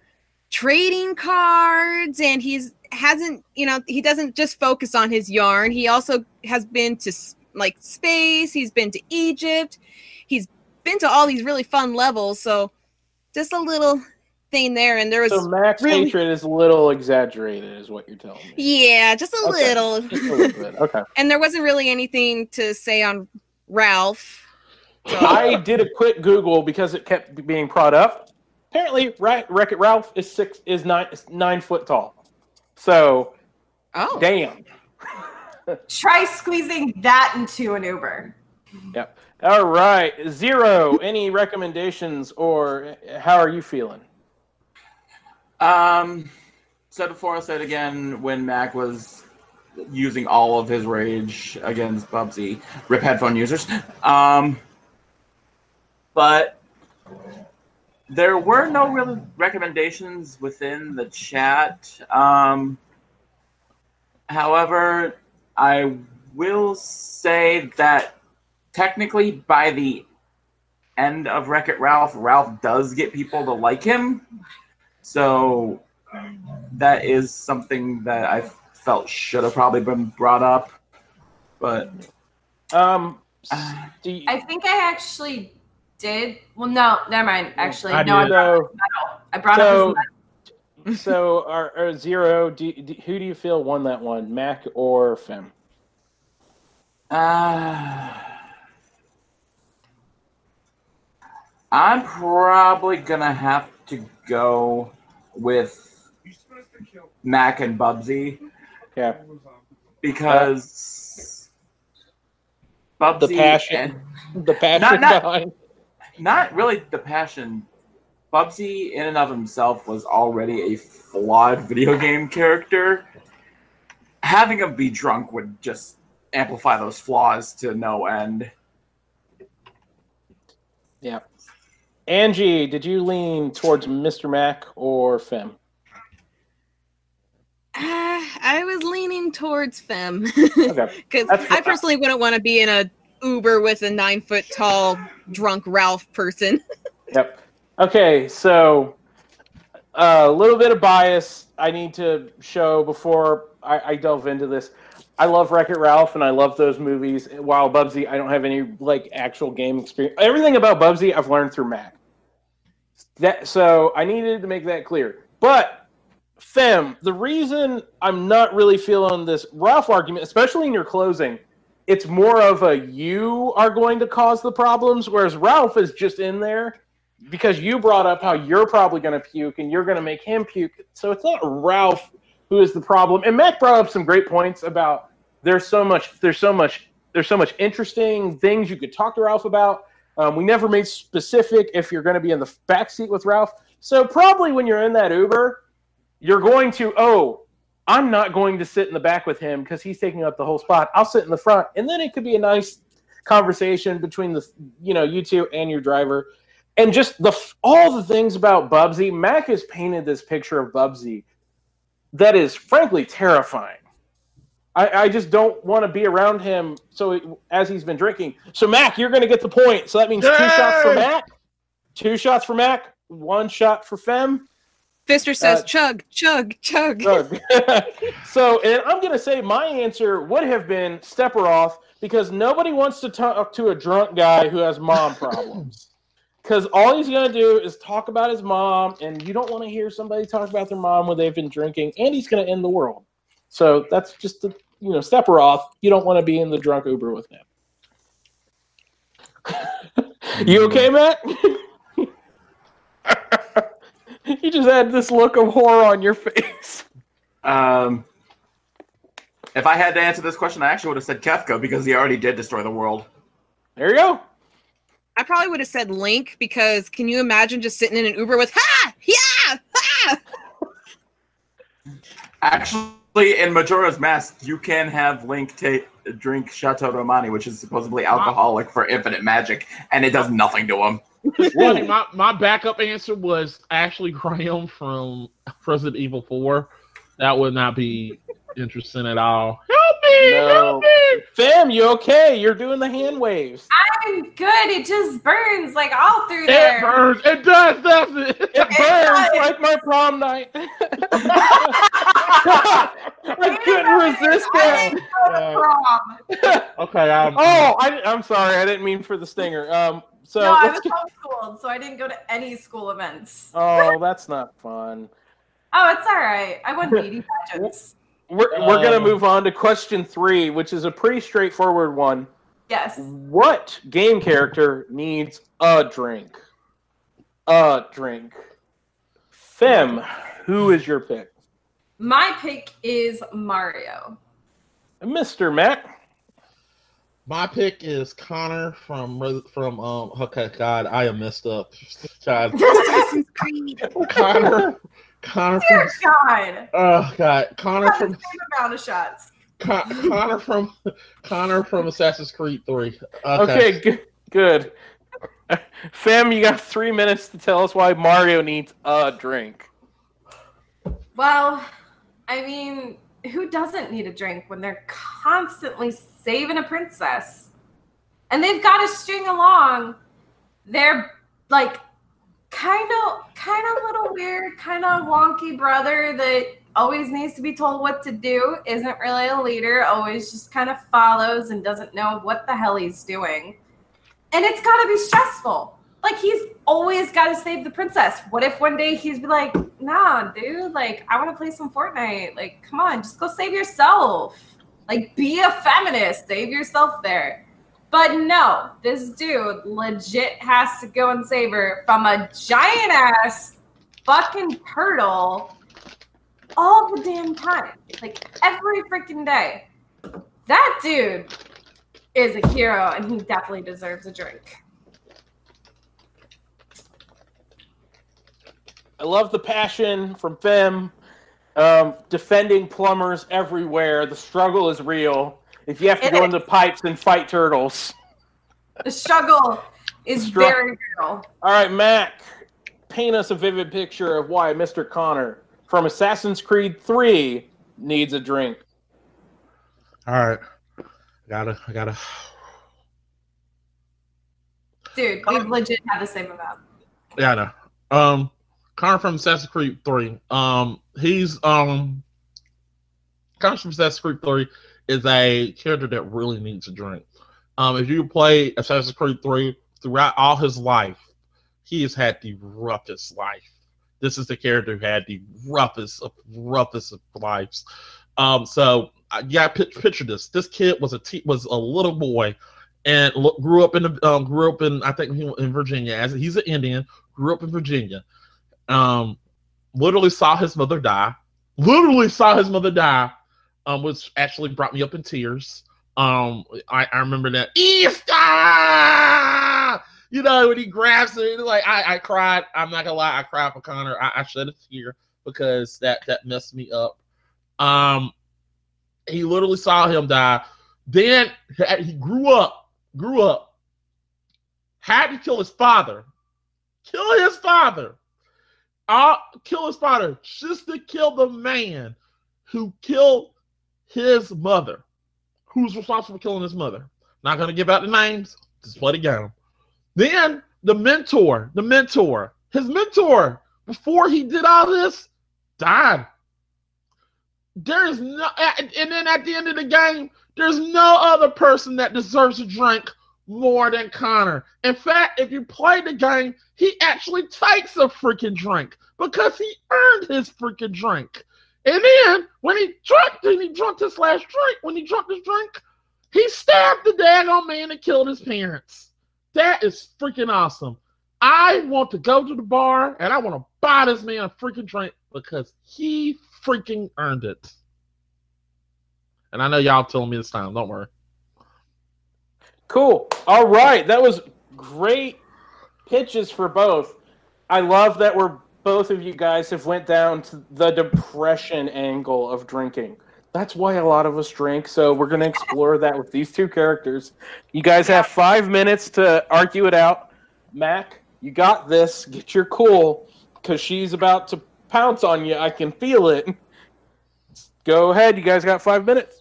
trading cards and he's hasn't, you know, he doesn't just focus on his yarn. He also has been to like space, he's been to Egypt. He's been to all these really fun levels, so just a little thing there and there was
So Max
really-
hatred is a little exaggerated, is what you're telling me.
yeah, just a
Okay.
little.
Just a little bit. *laughs* Okay.
and there wasn't really anything to say on Ralph. So- *laughs*
I did a quick Google because it kept being brought up. Apparently, Ra- Wreck It Ralph is six is nine is nine foot tall. So
oh,
damn. *laughs*
Try squeezing that into an Uber. Yep.
All right, zero. Any recommendations or how are you feeling?
Um, said before, I'll say it again. When Mac was using all of his rage against Bubsy, rip headphone users. Um, but there were no real recommendations within the chat. Um, however, I will say that technically by the end of Wreck It Ralph, Ralph does get people to like him. So that is something that I felt should have probably been brought up. But
Um,
Uh,
do you,
I think I actually did. Well, no, never mind. Actually,
I
no, I brought,
so
I brought
so
up his
so our, our zero. Do, do, who do you feel won that one, Mac or Fem?
uh, I'm probably gonna have to go with Mac and Bubsy
Yeah,
because Bubsy
The passion.
and-
the passion
Not- not-
behind.
not really the passion. Bubsy, in and of himself, was already a flawed *laughs* video game character. Having him be drunk would just amplify those flaws to no end.
Yeah. Angie, did you lean towards Mr. Mac or Fem?
Uh, I was leaning towards Fem *laughs* because
That's
I personally wouldn't want to be in a Uber with a nine foot tall drunk Ralph person. *laughs*
Yep. Okay, so uh, a little bit of bias I need to show before I, I delve into this. I love Wreck It Ralph and I love those movies. While Bubsy, I don't have any like actual game experience. Everything about Bubsy I've learned through Mac. That so I needed to make that clear. But Fem, the reason I'm not really feeling this Ralph argument, especially in your closing, it's more of a you are going to cause the problems, whereas Ralph is just in there because you brought up how you're probably going to puke and you're going to make him puke. So it's not Ralph who is the problem. And Mac brought up some great points about there's so much there's so much there's so much interesting things you could talk to Ralph about. Um, we never made specific if you're going to be in the back seat with Ralph. So probably when you're in that Uber, you're going to oh, I'm not going to sit in the back with him because he's taking up the whole spot. I'll sit in the front, and then it could be a nice conversation between the you know you two and your driver, and just the all the things about Bubsy. Mac has painted this picture of Bubsy that is frankly terrifying. I, I just don't want to be around him. So as he's been drinking, so Mac, you're going to get the point. So that means two shots for Mac, two shots for Mac, one shot for Fem.
Fister says,
Uh,
chug, chug, chug.
Doug. *laughs* *laughs* so, and I'm going to say my answer would have been Sephiroth because nobody wants to talk to a drunk guy who has mom problems. *laughs* Because all he's going to do is talk about his mom, and you don't want to hear somebody talk about their mom when they've been drinking, and he's going to end the world. So that's just the you know Sephiroth. You don't want to be in the drunk Uber with him. *laughs* you okay, Matt? *laughs* you just had this look of horror on your face.
Um, if I had to answer this question, I actually would have said Kefka because he already did destroy the world.
There you go.
I probably would have said Link because can you imagine just sitting in an Uber with ha yeah ha?
Actually, in Majora's Mask, you can have Link take drink Chateau Romani, which is supposedly alcoholic for infinite magic, and it does nothing to him. *laughs*
Funny, my, my backup answer was Ashley Graham from Resident Evil 4. That would not be interesting at all. Help me!
No.
Help me!
Fam, you okay? You're doing the hand waves.
I'm good. It just burns like all through
It
there.
It burns. It does, doesn't it?
It burns like my prom night. *laughs* *laughs* I couldn't resist
I
that.
didn't go to prom.
Okay, I'm.
Oh, I, I'm sorry. I didn't mean for the stinger. Um, so
no, I was
get-
homeschooled, so I didn't go to any school events.
oh, that's not fun.
Oh, it's all right. I won *laughs* beauty pageants.
We're, we're gonna
Um,
move on to question three, which is a pretty straightforward one.
Yes.
What game character needs a drink? A drink. Fem, who is your pick?
My pick is Mario.
Mr. Matt.
My pick is Connor from from um. Okay, God, I am messed up. God, *laughs*
Assassin's Creed.
Connor, Connor from.
God.
Oh God, Connor from
same amount of shots.
Con- Connor from Connor from Assassin's Creed Three.
Okay, good. good. Fem, you got three minutes to tell us why Mario needs a drink.
Well, I mean, who doesn't need a drink when they're constantly saving a princess? And they've got to string along their like kind of kind of little weird, kind of wonky brother that always needs to be told what to do, isn't really a leader, always just kind of follows and doesn't know what the hell he's doing. And it's got to be stressful. Like he's always got to save the princess. What if one day he's like, "Nah, dude, like I want to play some Fortnite. Like, come on, just go save yourself. Like, be a feminist. Save yourself there." But no, this dude legit has to go and save her from a giant ass fucking turtle all the damn time. Like every freaking day. That dude is a hero and he definitely deserves a drink.
I love the passion from Fem. Um, defending plumbers everywhere. The struggle is real. If you have to
It
go
is.
into pipes and fight turtles.
The struggle is
Strugg-
very real.
All right, Mac, paint us a vivid picture of why Mr. Connor from Assassin's Creed 3 needs a drink.
All right, I gotta, I gotta.
Dude, we legit have the same amount.
Yeah, I know. Um, Connor from Assassin's Creed Three. Um, he's um, Connor from Assassin's Creed Three is a character that really needs a drink. Um, if you play Assassin's Creed Three throughout all his life, he has had the roughest life. This is the character who had the roughest of roughest of lives. Um, so yeah, pic- picture this. This kid was a t- was a little boy, and grew up in the um, grew up in I think in Virginia. As he's an Indian, grew up in Virginia. Um, literally saw his mother die literally saw his mother die, um, which actually brought me up in tears. Um, I, I remember that Easter, you know, when he grabs it, like I, I cried. I'm not gonna lie, I cried for Connor. I, I shed a tear because that that messed me up. Um, he literally saw him die. Then he grew up, grew up, had to kill his father, kill his father, kill his father just to kill the man who killed his mother. Who's responsible for killing his mother? Not gonna give out the names. Just play the game. Then the mentor, the mentor, his mentor, before he did all this, died. There is no, and then at the end of the game, there's no other person that deserves a drink more than Connor. In fact, if you play the game, he actually takes a freaking drink because he earned his freaking drink. And then when he drank, when he drank his last drink, when he drank his drink, he stabbed the daggone man and killed his parents. That is freaking awesome. I want to go to the bar and I want to buy this man a freaking drink because he freaking earned it. And I know y'all telling me this time. Don't worry.
Cool. All right. That was great pitches for both. I love that we're both of you guys have went down to the depression angle of drinking. That's why a lot of us drink. So we're going to explore that with these two characters. You guys have five minutes to argue it out. Mac, you got this. Get your cool because she's about to pounce on you. I can feel it. Go ahead. You guys got five minutes.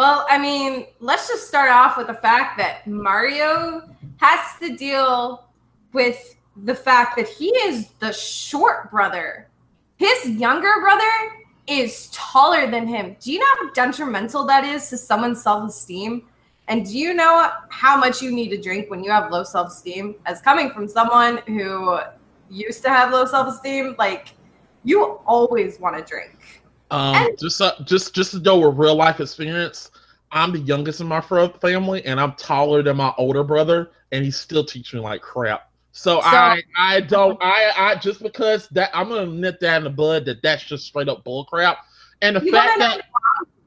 Well, I mean, let's just start off with the fact that Mario has to deal with the fact that he is the short brother. His younger brother is taller than him. Do you know how detrimental that is to someone's self esteem? And do you know how much you need to drink when you have low self esteem? As coming from someone who used to have low self esteem, like you always want to drink.
Um, and- just uh, just just to go with real life experience, I'm the youngest in my family, and I'm taller than my older brother, and he still teaching me like crap. So, so, I I don't I I just because that I'm gonna nip that in the bud that that's just straight up bull crap. And the fact that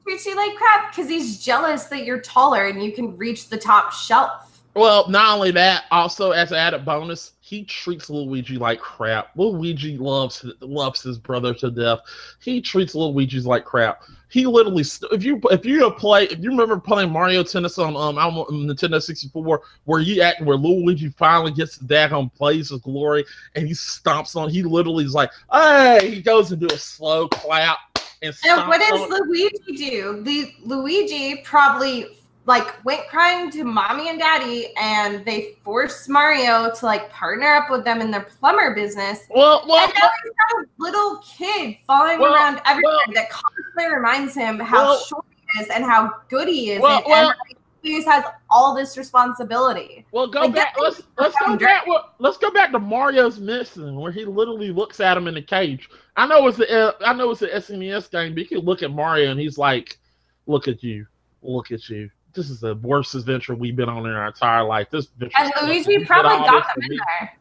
treats you like crap because he's jealous that you're taller and you can reach the top shelf.
Well, not only that, also as an added bonus, he treats Luigi like crap. Luigi loves loves his brother to death. He treats Luigi's like crap. He literally, if you if you play, if you remember playing Mario Tennis on um Nintendo 64, where you act where Luigi finally gets the daggone plays of glory and he stomps on, he literally is like, hey, he goes and do a slow clap and.
And what does on. Luigi do? The Luigi probably like went crying to mommy and daddy and they forced Mario to like partner up with them in their plumber business.
Well, well,
and now he's got a little kid following well, around everywhere well, that constantly reminds him how well, short he is and how good he is well, and, well, and he has all this responsibility.
Well, go like, back. Let's let's go back. Well, let's go back to Mario's mission, where he literally looks at him in the cage. I know it's the I know it's the SNES game, but you can look at Mario and he's like, "Look at you, look at you." This is the worst adventure we've been on in our entire life. This
and Luigi probably got them in there.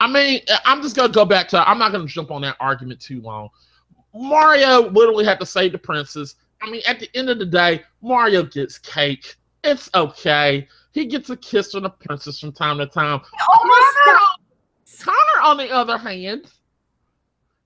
I mean, I'm just gonna go back to. I'm not gonna jump on that argument too long. Mario literally had to save the princess. I mean, at the end of the day, Mario gets cake. It's okay. He gets a kiss from the princess from time to time. Connor, Connor, on the other hand,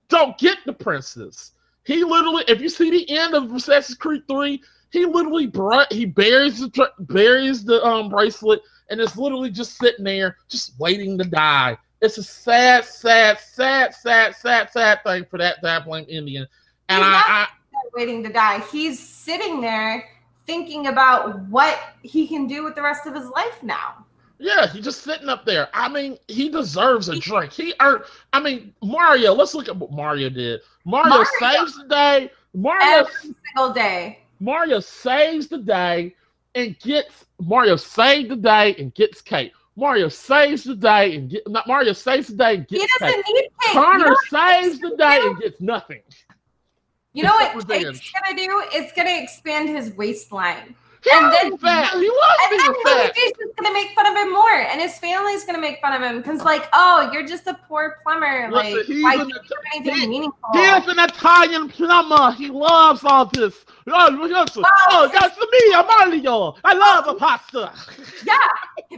don't get the princess. He literally, if you see the end of Assassin's Creed 3, he literally brought he buries the buries the um bracelet and it's literally just sitting there, just waiting to die. It's a sad, sad, sad, sad, sad, sad thing for that dabbling Indian. And I, I
waiting to die. He's sitting there thinking about what he can do with the rest of his life now.
Yeah, he's just sitting up there. I mean, he deserves a drink. He earned. I mean, Mario. Let's look at what Mario did. Mario, Mario saves the day. Mario
every single day.
Mario saves the day and gets Mario saves the day and gets Kate. Mario saves the day and get not Mario saves the day and gets
he doesn't
cake.
Need cake.
Connor you know saves the day and gets nothing.
You know what cake's gonna do? It's gonna expand his waistline. And then-
fat. He loves
And then
fat.
Babyface is gonna make fun of him more, and his family's gonna make fun of him because, like, oh, you're just a poor plumber. Like,
Listen, he's
why
an
can't you do anything
he-
meaningful?
He is an Italian plumber. He loves all this. Oh, oh that's me, I'm Mario. I love a pasta. *laughs*
Yeah,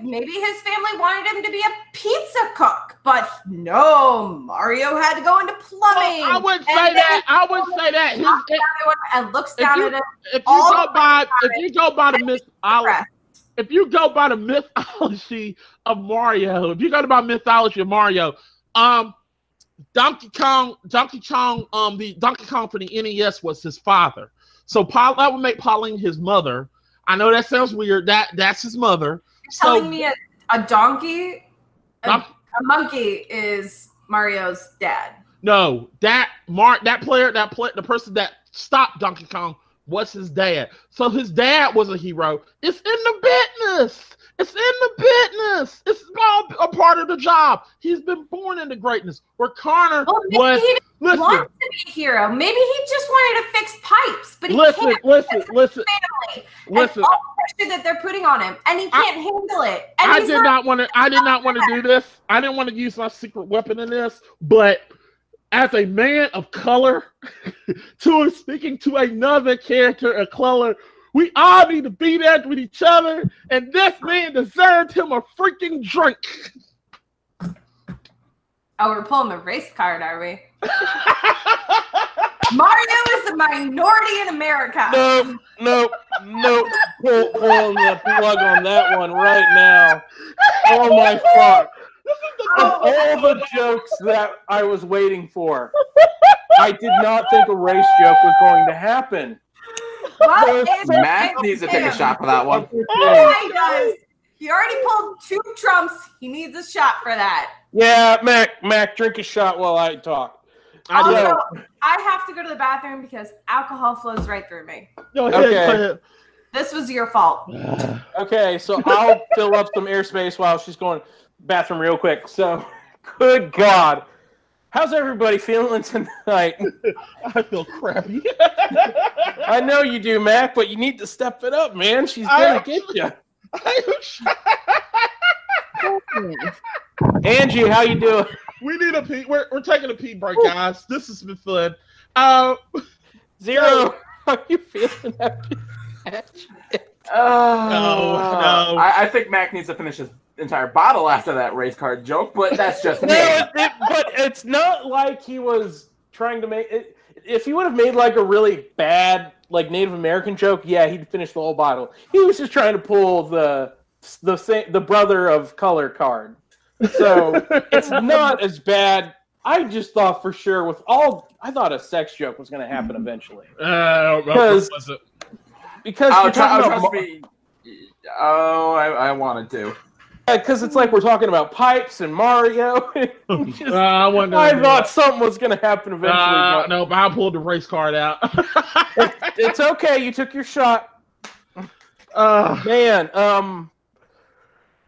maybe his family wanted him to be a pizza cook, but no, Mario had to go into plumbing.
I wouldn't say that. I wouldn't say that. His,
Looks down at and looks down
you-
at him.
if you go by, if you go by the myth,
Right.
if you go by the mythology of Mario, if you go by mythology of Mario, um, Donkey Kong, Donkey Kong, um, the Donkey Kong for the NES was his father. So Paul, that would make Pauline his mother. I know that sounds weird. That that's his mother.
You're
So
telling me a, a donkey, a, a monkey is Mario's dad.
no, that Mark, that player, that play, the person that stopped Donkey Kong was his dad. So his dad was a hero. It's in the business. It's in the business. It's all a part of the job. He's been born into greatness. Where Connor
Well, maybe
was.
he
Listen,
want to be a hero. Maybe he just wanted to fix pipes, but he
listen,
can't.
listen, listen,
family.
listen.
all the pressure that they're putting on him, and he can't handle it. And
I did
not,
not want to. I did not want to do this. I didn't want to use my secret weapon in this. But as a man of color, *laughs* to speaking to another character of color, we all need to be there with each other. And this man deserved him a freaking drink.
Oh, we're pulling the race card, are we? *laughs* Mario is a minority in America.
No, no, no. Pull, pulling the plug on that one right now. Oh my fuck. Of all the jokes that I was waiting for, I did not think a race joke was going to happen.
Well,
Matt needs to take a shot for that one.
Yeah, he does. He already pulled two trumps. He needs a shot for that.
Yeah, Mac, Mac, drink a shot while I talk.
I
Also,
know.
I have to go to the bathroom because alcohol flows right through me.
Go.
Okay.
This was your fault. *sighs*
Okay, so I'll fill up some airspace while she's going bathroom real quick. So, *laughs* good God. How's everybody feeling tonight? *laughs*
I feel crappy. *laughs*
I know you do, Mac, but you need to step it up, man. She's gonna get you.
I- *laughs*
Angie, how you doing?
we need a pee. We're, we're taking a pee break, guys. This has been fun. Uh,
Zero. How you feeling after that?
Oh,
no.
I, I think Mac needs to finish his entire bottle after that race card joke, but that's just
No,
me.
it, it- but it's not like he was trying to make it. If he would have made like a really bad, like Native American joke, yeah, he'd finish the whole bottle. He was just trying to pull the the same the brother of color card. So it's not as bad. I just thought for sure with all I thought a sex joke was going to happen eventually
uh,
Because-
was it?
because
I'll
you're
try, I'll
talking
trust
about
me. Oh, I, I wanted to.
Because it's like we're talking about pipes and Mario. *laughs* Just-
Uh, I.
I thought something was going to happen eventually.
Uh,
but
no, but I pulled the race card out.
it's okay. You took your shot.
uh,
Man, um,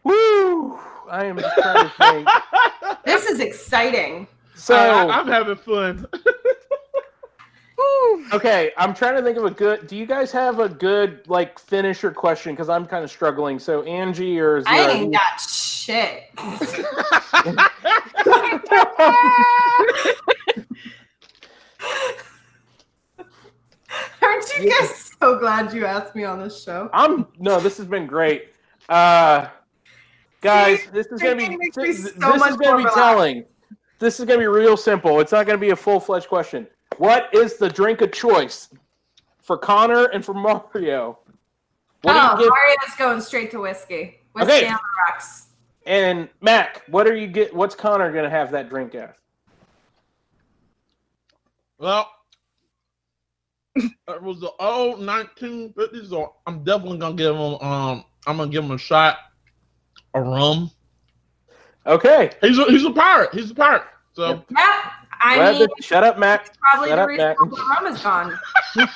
woo! I am just trying to think. *laughs*
This is exciting.
So,
I, am having fun. *laughs*
Whew.
okay, I'm trying to think of a good. Do you guys have a good like finisher question? Because I'm kind of struggling. So, Angie or
I
Zero?
ain't got shit. *laughs* Aren't you guys so glad you asked me on this show?
I'm no. This has been great. Uh, guys, this is gonna be
drinking makes me
this
so
is gonna be
relaxed.
telling. This is gonna be real simple. It's not gonna be a full fledged question. What is the drink of choice for Connor and for Mario? What
oh,
do give
Mario's going straight to whiskey. Whiskey
Okay.
on the rocks.
And Mac, what are you get? What's Connor gonna have that drink as?
well, it was the old 1950s. So I'm definitely gonna give him. Um, I'm gonna give him a shot of rum.
Okay.
He's a, he's a pirate. He's a pirate. So
Yeah, I
Well,
mean,
shut up, Mac.
probably
shut
the
up,
reason
Mac.
all the is gone. *laughs*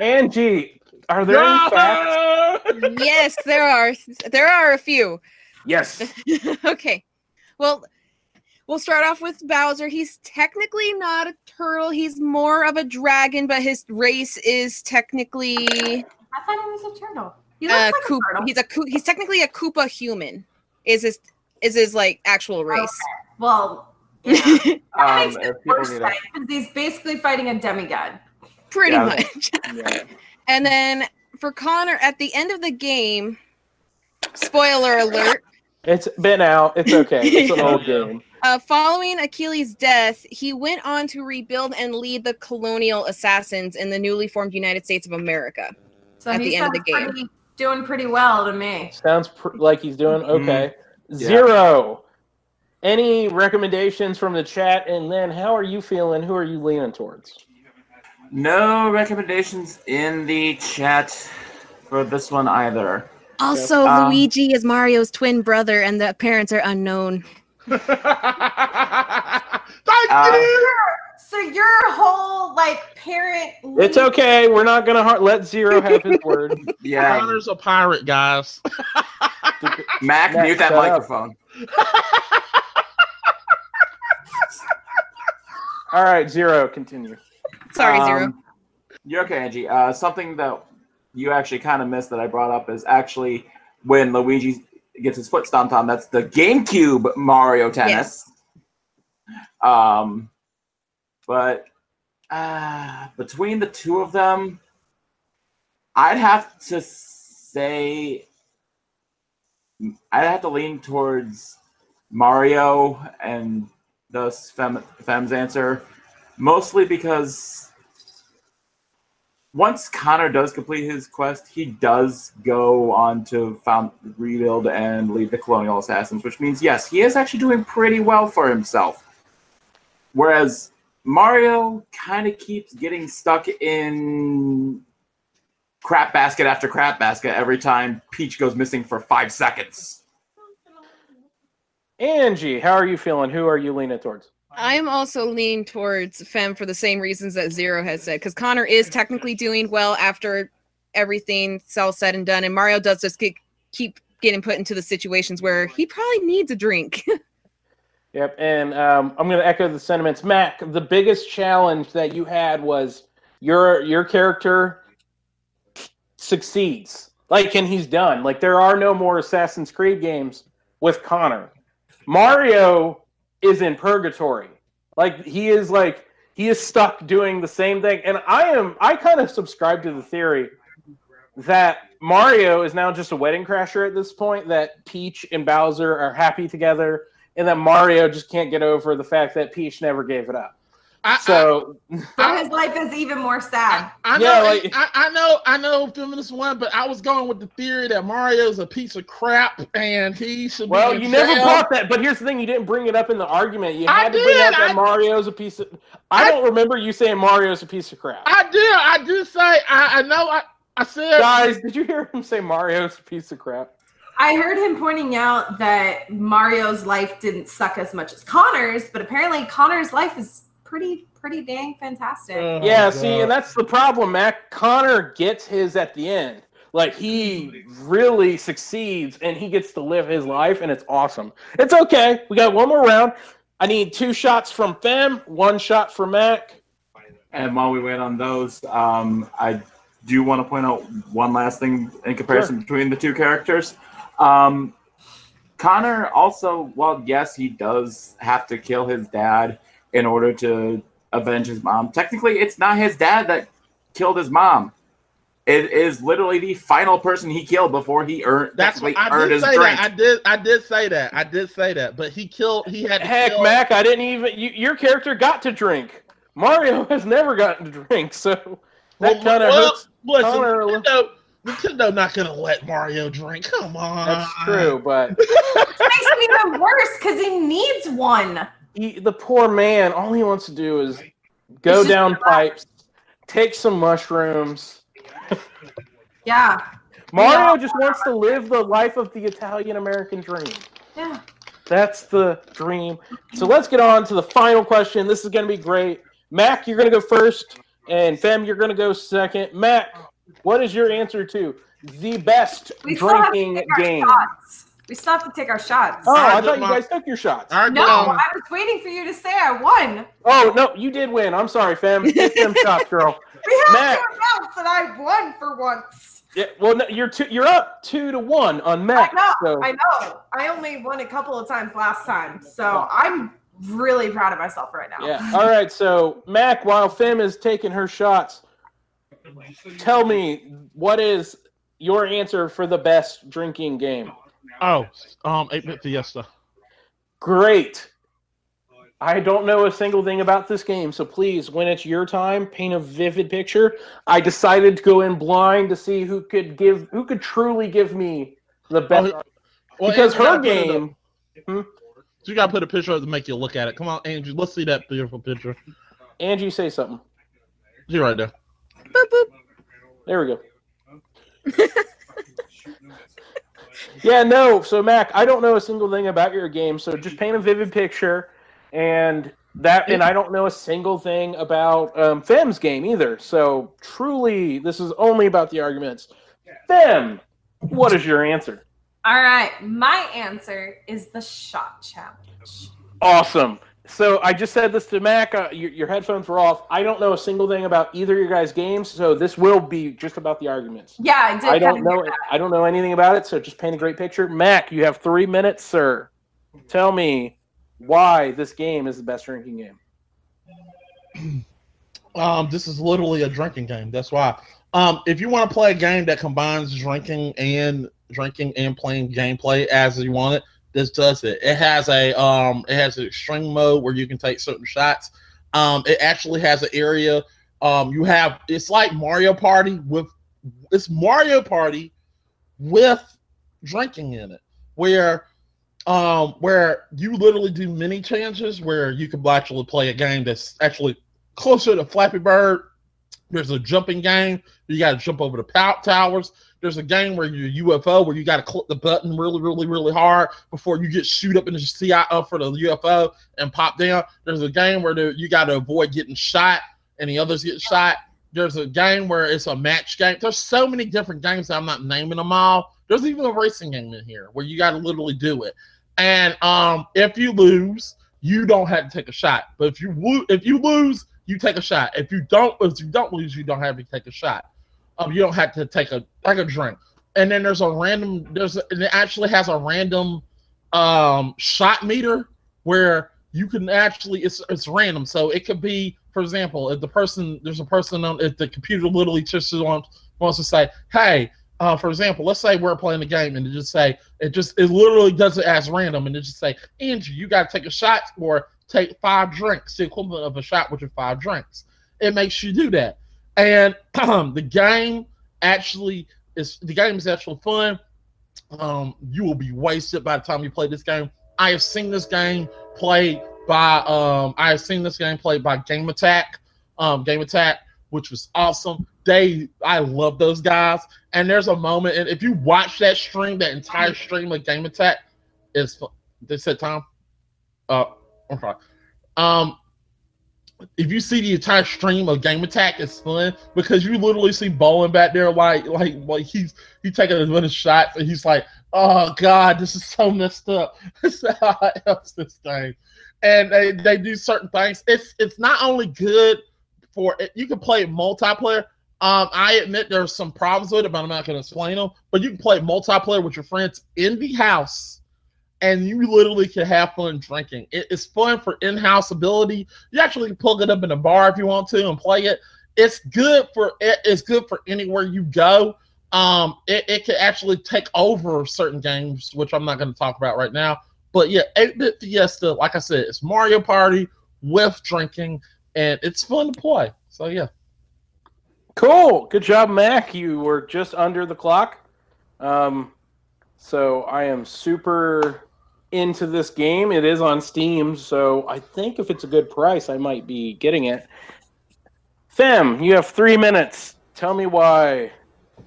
Angie, are there any facts?
yes, there are. There are a few.
Yes. *laughs*
okay. Well, We'll start off with Bowser. He's technically not a turtle. He's more of a dragon, but his race is technically
I thought he was a turtle. He looks
uh,
like
Koop-
a turtle.
he's a he's technically a Koopa human. Is his is his like actual race?
Well, yeah. *laughs* that
Um,
makes
if
it worse
need
then, 'cause he's basically fighting a demigod.
Pretty
Yeah.
much. *laughs*
Yeah.
And then for Connor at the end of the game, spoiler alert,
It's been out. It's okay. It's an
Yeah.
old *laughs* game.
uh, following Achilles' death, he went on to rebuild and lead the colonial assassins in the newly formed United States of America.
So
At
he
the end of the game.
pretty- doing pretty well to me.
Sounds pr- like he's doing
Mhm.
okay.
Yeah.
Zero. Any recommendations from the chat? And then, how are you feeling? Who are you leaning towards?
No recommendations in the chat for this one either.
Also,
Um,
Luigi is Mario's twin brother, and the parents are unknown. *laughs*
Thank
Uh,
you.
So your whole like parent.
It's okay. We're not gonna har- let Zero have his *laughs* word.
Yeah,
Connor's a pirate, guys. *laughs*
Mac,
Mac,
mute that
up.
microphone. *laughs*
All right, Zero. Continue.
Sorry,
Um,
Zero.
You're okay, Angie. Uh, something that you actually kind of missed that I brought up is actually when Luigi gets his foot stomped on. That's the GameCube Mario Tennis. Um, but uh, between the two of them, I'd have to say I'd have to lean towards Mario and thus Fem, Fem's answer, mostly because once Connor does complete his quest, he does go on to found rebuild and lead the Colonial Assassins, which means yes, he is actually doing pretty well for himself. Whereas Mario kind of keeps getting stuck in crap basket after crap basket every time Peach goes missing for five seconds.
Angie, how are you feeling? Who are you leaning towards?
I'm also leaning towards Fem for the same reasons that Zero has said, because Connor is technically doing well after everything's all said and done, and Mario does just get, keep getting put into the situations where he probably needs a drink. *laughs*
Yep, and um, I'm going to echo the sentiments. Mac, the biggest challenge that you had was your your character succeeds, like, and he's done. Like, there are no more Assassin's Creed games with Connor. Mario is in purgatory. Like, he is like he is stuck doing the same thing, and I am. I kind of subscribe to the theory that Mario is now just a wedding crasher at this point. That Peach and Bowser are happy together and that Mario just can't get over the fact that Peach never gave it up.
I,
So
So *laughs* his life is even more sad.
I, I know,
Yeah, like-
I, I know, I know, feminist one, but I was going with the theory that Mario's a piece of crap and he should.
well,
be in
you never
jail.
brought that. But here's the thing: you didn't bring it up in the argument. You
I
had to bring up that
I-
Mario's a piece of. I,
I-
don't remember you saying Mario's a piece of crap.
I did, I did say, I, I know, I, I said,
Guys, did you hear him say Mario's a piece of crap?
I heard him pointing out that Mario's life didn't suck as much as Connor's, but apparently Connor's life is pretty, pretty dang fantastic.
Oh,
yeah,
God.
see, and that's the problem, Mac. Connor gets his at the end. Like he really succeeds, and he gets to live his life, and it's awesome. It's okay. We got one more round. I need two shots from Fem, one shot for Mac.
And while we wait on those, um, I do want to point out one last thing in comparison between the two characters. Um, Connor also, well, yes, he does have to kill his dad in order to avenge his mom. Technically, it's not his dad that killed his mom. It is literally the final person he killed before he earned
That's what
technically
I
earned
did
his
say
drink.
that. I did, I did say that. I did say that. But he killed. He had to
Heck,
kill.
Mac, I didn't even. You, your character got to drink. Mario *laughs* has never gotten to drink, so that
Well,
kind of
well,
hurts.
Listen,
Connor-
Nintendo, Nintendo not gonna let Mario drink. Come on.
That's true, but *laughs*
It makes it even worse because he needs one.
he, the poor man, all he wants to do is go
It's just
down pipes, take some mushrooms.
Yeah.
Mario just wants to live the life of the Italian American dream.
Yeah.
That's the dream. So let's get on to the final question. This is going to be great. Mac, you're going to go first, and Fem, you're going to go second. Mac, what is your answer to the best
We still have to
drinking
our
game?
shots. We still have to take our shots.
Oh, I
Alright,
thought you
Mark.
guys took your shots.
All right,
no, I was waiting for you to say I won.
Oh no, you did win. I'm sorry, fam. Take *laughs* them shots, girl.
We have
Matt.
to announce that I won for once.
Yeah, well, no, you're two, you're up two to one on
I
Mac.
know,
So
I know. I only won a couple of times last time, so I'm really proud of myself right now.
yeah. All right. So Mac, while Fem is taking her shots, tell me what is your answer for the best drinking game?
Oh, um, 8-bit Fiesta.
Great. I don't know a single thing about this game, so please, when it's your time, paint a vivid picture. I decided to go in blind to see who could give, who could truly give me the best.
Oh, Well,
because
Andrew,
her
gotta put it up.
game,
So you gotta put a picture up to make you look at it. Come on, Andrew. Let's see that beautiful picture.
Angie, say something.
You right there.
Boop, boop.
There we go. *laughs* Yeah, no. So Mac, I don't know a single thing about your game, so just paint a vivid picture, and that, and I don't know a single thing about um, Fem's game either. So truly, this is only about the arguments. Fem, what is your answer?
All right, my answer is the shot challenge.
Awesome. So I just said this to Mac. Uh, your, your headphones were off. I don't know a single thing about either of your guys' games, so this will be just about the arguments.
Yeah, I did.
I don't know.
that.
I don't know anything about it. So just paint a great picture. Mac, you have three minutes, sir. Tell me why this game is the best drinking game. *clears throat*
Um, this is literally a drinking game. That's why. Um, if you want to play a game that combines drinking and drinking and playing gameplay as you want it, this does it. It has a um, it has an extreme mode where you can take certain shots. Um, it actually has an area. Um, you have it's like Mario Party with it's Mario Party with drinking in it, where um, where you literally do mini challenges where you can actually play a game that's actually closer to Flappy Bird. There's a jumping game. You got to jump over the pout towers. There's a game where you're UFO where you got to click the button really, really, really hard before you get shoot up in the CI up for the UFO and pop down. There's a game where you got to avoid getting shot and the others get shot. There's a game where it's a match game. There's so many different games. I'm not naming them all. There's even a racing game in here where you got to literally do it. And um, if you lose, you don't have to take a shot. But if you if you lose, you take a shot. If you don't, if you don't lose, you don't have to take a shot. Um, you don't have to take a like a drink. And then there's a random. There's a, and it actually has a random um shot meter where you can actually it's it's random. So it could be, for example, if the person there's a person on if the computer literally just wants wants to say, hey. Uh, for example, let's say we're playing a game and it just say it just it literally does it as random and it just say, Andrew, you got to take a shot or take five drinks, the equivalent of a shot, which is five drinks. It makes you do that, and *clears throat* the game actually is the game is actually fun. Um, you will be wasted by the time you play this game. I have seen this game played by um, I have seen this game played by Game Attack, um, Game Attack, which was awesome. They, I love those guys. And there's a moment, and if you watch that stream, that entire stream of Game Attack, is they said Tom. Uh, okay. Um, if you see the entire stream of Game Attack, it's fun because you literally see Bowen back there, like like like he's he's taking a bunch of shots, and he's like, "Oh God, this is so messed up." *laughs* How helps this game, and they, they do certain things. It's it's not only good for you can play multiplayer. Um, I admit there's some problems with it, but I'm not going to explain them. But you can play multiplayer with your friends in the house, and you literally can have fun drinking. It- it's fun for in-house ability. You actually plug it up in a bar if you want to and play it. It's good for it- it's good for anywhere you go. Um, it, it can actually take over certain games, which I'm not going to talk about right now. But yeah, 8-bit Fiesta, like I said, it's Mario Party with drinking, and it's fun to play. So yeah.
Cool. Good job, Mac. You were just under the clock. Um, so I am super into this game. It is on Steam, so I think if it's a good price, I might be getting it. Fem, you have three minutes. Tell me why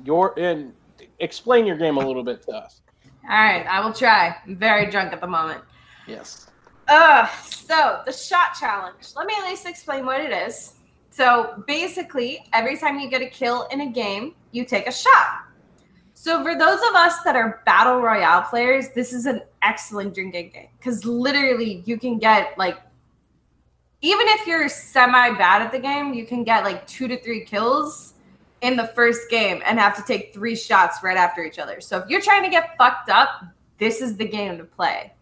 your and explain your game a little bit to us.
All right, I will try. I'm very drunk at the moment.
Yes.
Uh, so the shot challenge. Let me at least explain what it is. So basically, every time you get a kill in a game, you take a shot. So for those of us that are battle royale players, this is an excellent drinking game because literally you can get like, even if you're semi bad at the game, you can get like two to three kills in the first game and have to take three shots right after each other. So if you're trying to get fucked up, this is the game to play.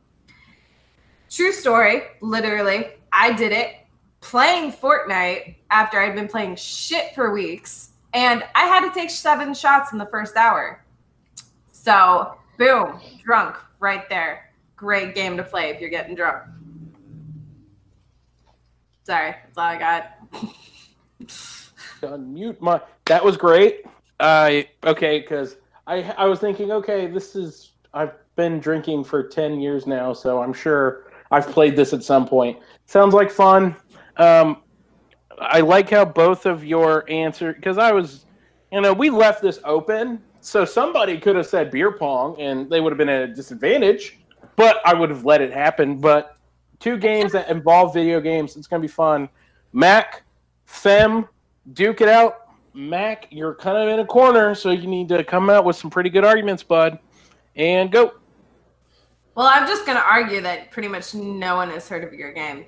True story, literally, I did it playing Fortnite after I'd been playing shit for weeks, and I had to take seven shots in the first hour. So, boom, drunk right there. Great game to play if you're getting drunk. Sorry, that's all I got.
unmute my. That was great. I okay because I I was thinking okay this is I've been drinking for ten years now so I'm sure I've played this at some point. Sounds like fun. Um, I like how both of your answer because I was, you know, we left this open so somebody could have said beer pong and they would have been at a disadvantage, but I would have let it happen. But two games that involve video games, it's gonna be fun. Mac, Fem, duke it out. Mac, you're kind of in a corner, so you need to come out with some pretty good arguments, bud. And go.
Well, I'm just going to argue that pretty much no one has heard of your game.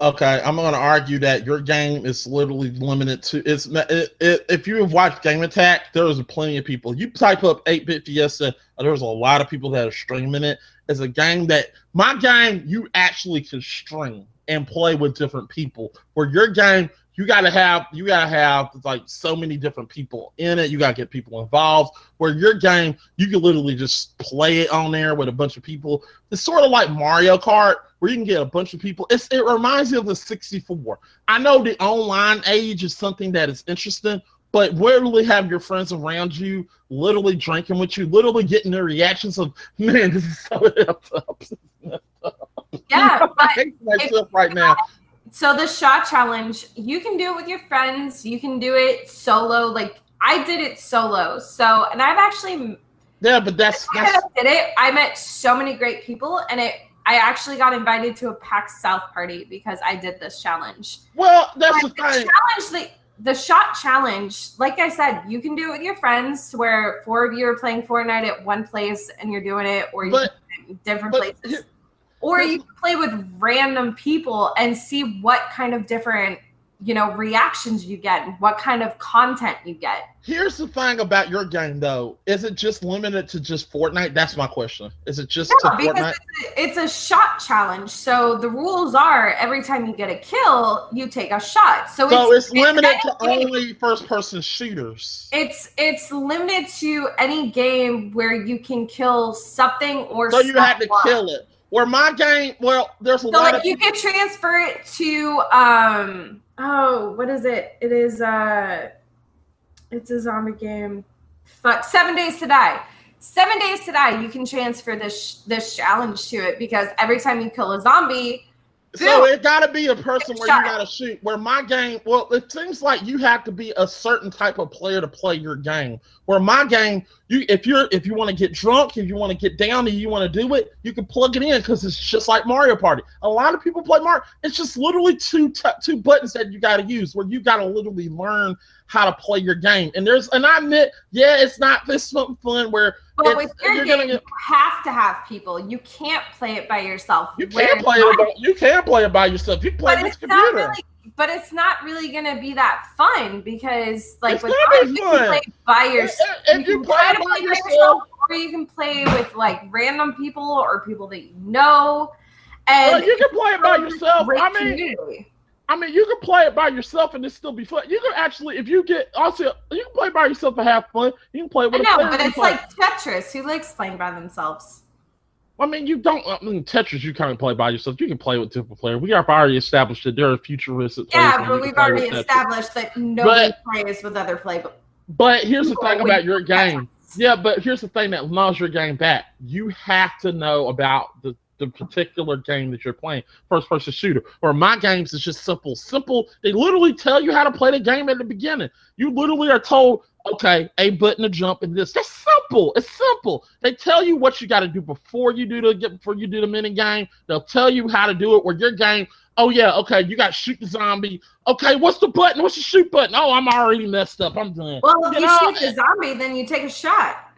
Okay, I'm going to argue that your game is literally limited to it's. It, it, if you have watched Game Attack, there's plenty of people. You type up 8-bit Fiesta, uh, there's a lot of people that are streaming it. It's a game that my game you actually can stream and play with different people. Where your game you gotta have you gotta have like so many different people in it. You gotta get people involved. Where your game, you can literally just play it on there with a bunch of people. It's sort of like Mario Kart, where you can get a bunch of people. It's it reminds me of the 64. I know the online age is something that is interesting, but literally have your friends around you, literally drinking with you, literally getting the reactions of, man, this is so *laughs* up.
Yeah, *laughs*
I
but
hate myself right now.
So the shot challenge, you can do it with your friends. You can do it solo. Like I did it solo. So, and I've actually
Yeah, but that's that's
I did it. I met so many great people, and it. I actually got invited to a PAX South party because I did this challenge.
well, that's the
But the
thing.
challenge, the, the shot challenge, like I said, you can do it with your friends, where four of you are playing Fortnite at one place and you're doing it, or you
But
can do it in different
but
places. Or you can play with random people and see what kind of different, you know, reactions you get and what kind of content you get.
here's the thing about your game though. Is it just limited to just Fortnite? That's my question. Is it just
No, because it's a, it's a shot challenge. So the rules are every time you get a kill, you take a shot. So,
So it's limited to
any-
only first person shooters.
It's it's limited to any game where you can kill something or
So you have to kill it. Where my game, well, there's a
So
lot
like
of
you can transfer it to um oh what is it? It is uh it's a zombie game. Fuck seven days to die. Seven days to die. You can transfer this this challenge to it because every time you kill a zombie,
So it got to be a person where you got to shoot. Where my game, well, it seems like you have to be a certain type of player to play your game. Where my game, you if you're if you want to get drunk, if you want to get down and you want to do it, you can plug it in because it's just like Mario Party. A lot of people play Mario. It's just literally two t- two buttons that you got to use. Where you got to literally learn how to play your game. And there's and I admit, yeah, it's not this something fun where
but with your
you're
game,
gonna get-
you have to have people. You can't play it by yourself.
you
Where
can play it. By, you can play it by yourself. You play
but
with
it's not
computer.
really but it's not really gonna be that fun because like
It's
with
gonna be
Mario, you
fun.
can play by yourself
If, if you play
to
by
play by
yourself,
or you can play with like random people or people that you know and
well, you can play it by yourself. I mean,
community.
I mean, you can play it by yourself and it still be fun. You can actually, if you get also, you can play by yourself and have fun. You can play
I
with a
know, but it's like Tetris. Who likes playing by themselves?
I mean, you don't. I mean, Tetris, you can't play by yourself. You can play with different players. We have already established that there are futuristic players.
Yeah, but we've already established that nobody plays with other play.
But here's the thing about your game. Yeah, but here's the thing that knows your game back. You have to know about the, the particular game that you're playing, first person shooter. Or my games is just simple. Simple. They literally tell you how to play the game at the beginning. You literally are told, okay, a button to jump and this. That's simple. It's simple. They tell you what you got to do before you do the get before you do the mini game. They'll tell you how to do it. Where your game, oh yeah, okay, you got shoot the zombie. Okay, what's the button? What's the shoot button? Oh, I'm already messed up. I'm done.
Well, if
You
you,
know,
shoot the zombie, then you take a shot.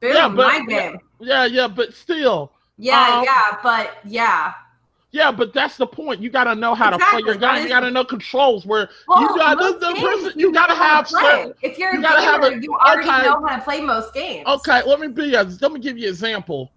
Boom,
Yeah, but-
my game.
Yeah, yeah, but still.
Yeah,
Um,
yeah, but yeah.
Yeah, but that's the point. You got to know how to play your
Exactly, that
game. You got to know controls. Where
Well,
you got the, the person, you got to have certain.
If you're
you
a
gotta have a-
you already
okay.
know how to play most games.
Okay, let me be. A, let me give you an example.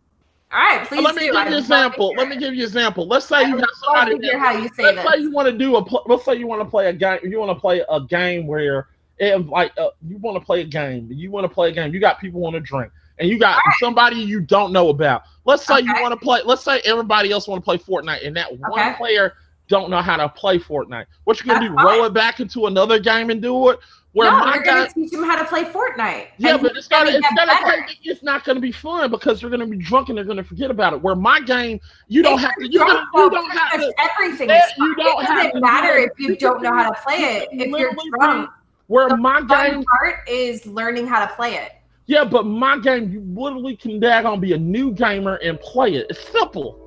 All right, please
let me
do.
give you an example. Let me give you an example. Let's say
I
you got somebody.
to hear how you say
let's
this.
say you want to do a. Let's say you want to play a game. You want to play a game where it like uh, you want to play a game. You want to play a game. You got people want to drink, and you got somebody you don't know about. Let's say you want to play. Let's say everybody else want to play Fortnite, and that one player don't know how to play Fortnite. What you gonna
That's
do? Roll it back into another game and do it? Where
no, you're gonna teach them how to play Fortnite.
yeah, but it's gonna, it's gonna take, it's not gonna be fun because they're gonna be drunk and they're gonna forget about it. Where my game, you don't have to, you don't, you don't have to.
Everything is
you don't
It doesn't matter if you don't know how to play it. If you're drunk,
Where
the
my
fun
game,
part is learning how to play it.
Yeah, but my game, you literally can daggone be a new gamer and play it. It's simple.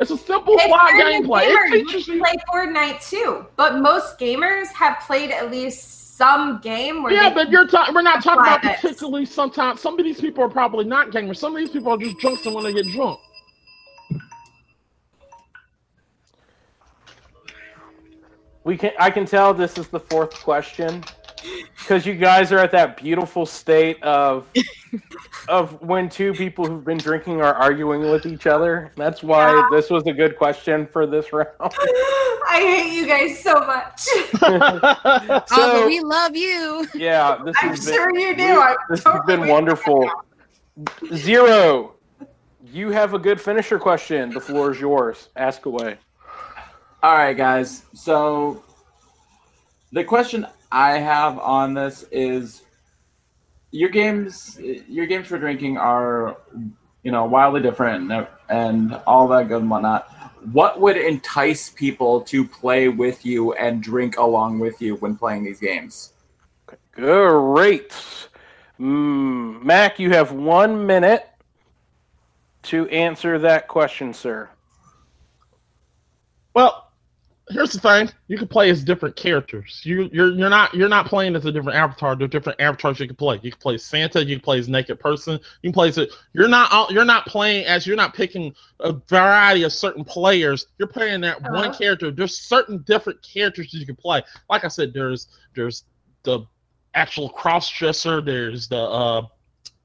It's a simple
If
fly gameplay.
gamer,
It teaches
you
you.
play Fortnite too. But most gamers have played at least some game where
Yeah, but you're talking. We're not talking about
this.
particularly. Sometimes some of these people are probably not gamers. Some of these people are just drunks and when they get drunk.
We can. I can tell this is the fourth question because you guys are at that beautiful state of of when two people who've been drinking are arguing with each other. That's why
Yeah.
this was a good question for this round. *laughs*
I hate you guys so much. *laughs*
oh, but we love you.
yeah, this
I'm
has been,
sure you do.
we-
I'm
this
totally
has been wonderful. Zero, you have a good finisher question. The floor is yours. Ask away.
All right, guys. So the question I have on this is your games your games for drinking are you know wildly different and, and all that good and whatnot. What would entice people to play with you and drink along with you when playing these games?
Great. Mm, Mac, you have one minute to answer that question, sir.
Well, here's the thing: you can play as different characters. You you're you're not you're not playing as a different avatar. There are different avatars you can play. You can play Santa. You can play as naked person. You can play as a, you're not all- you're not playing as you're not picking a variety of certain players. You're playing that one
Uh-huh.
character. There's certain different characters you can play. Like I said, there's there's the actual cross dresser. There's the uh,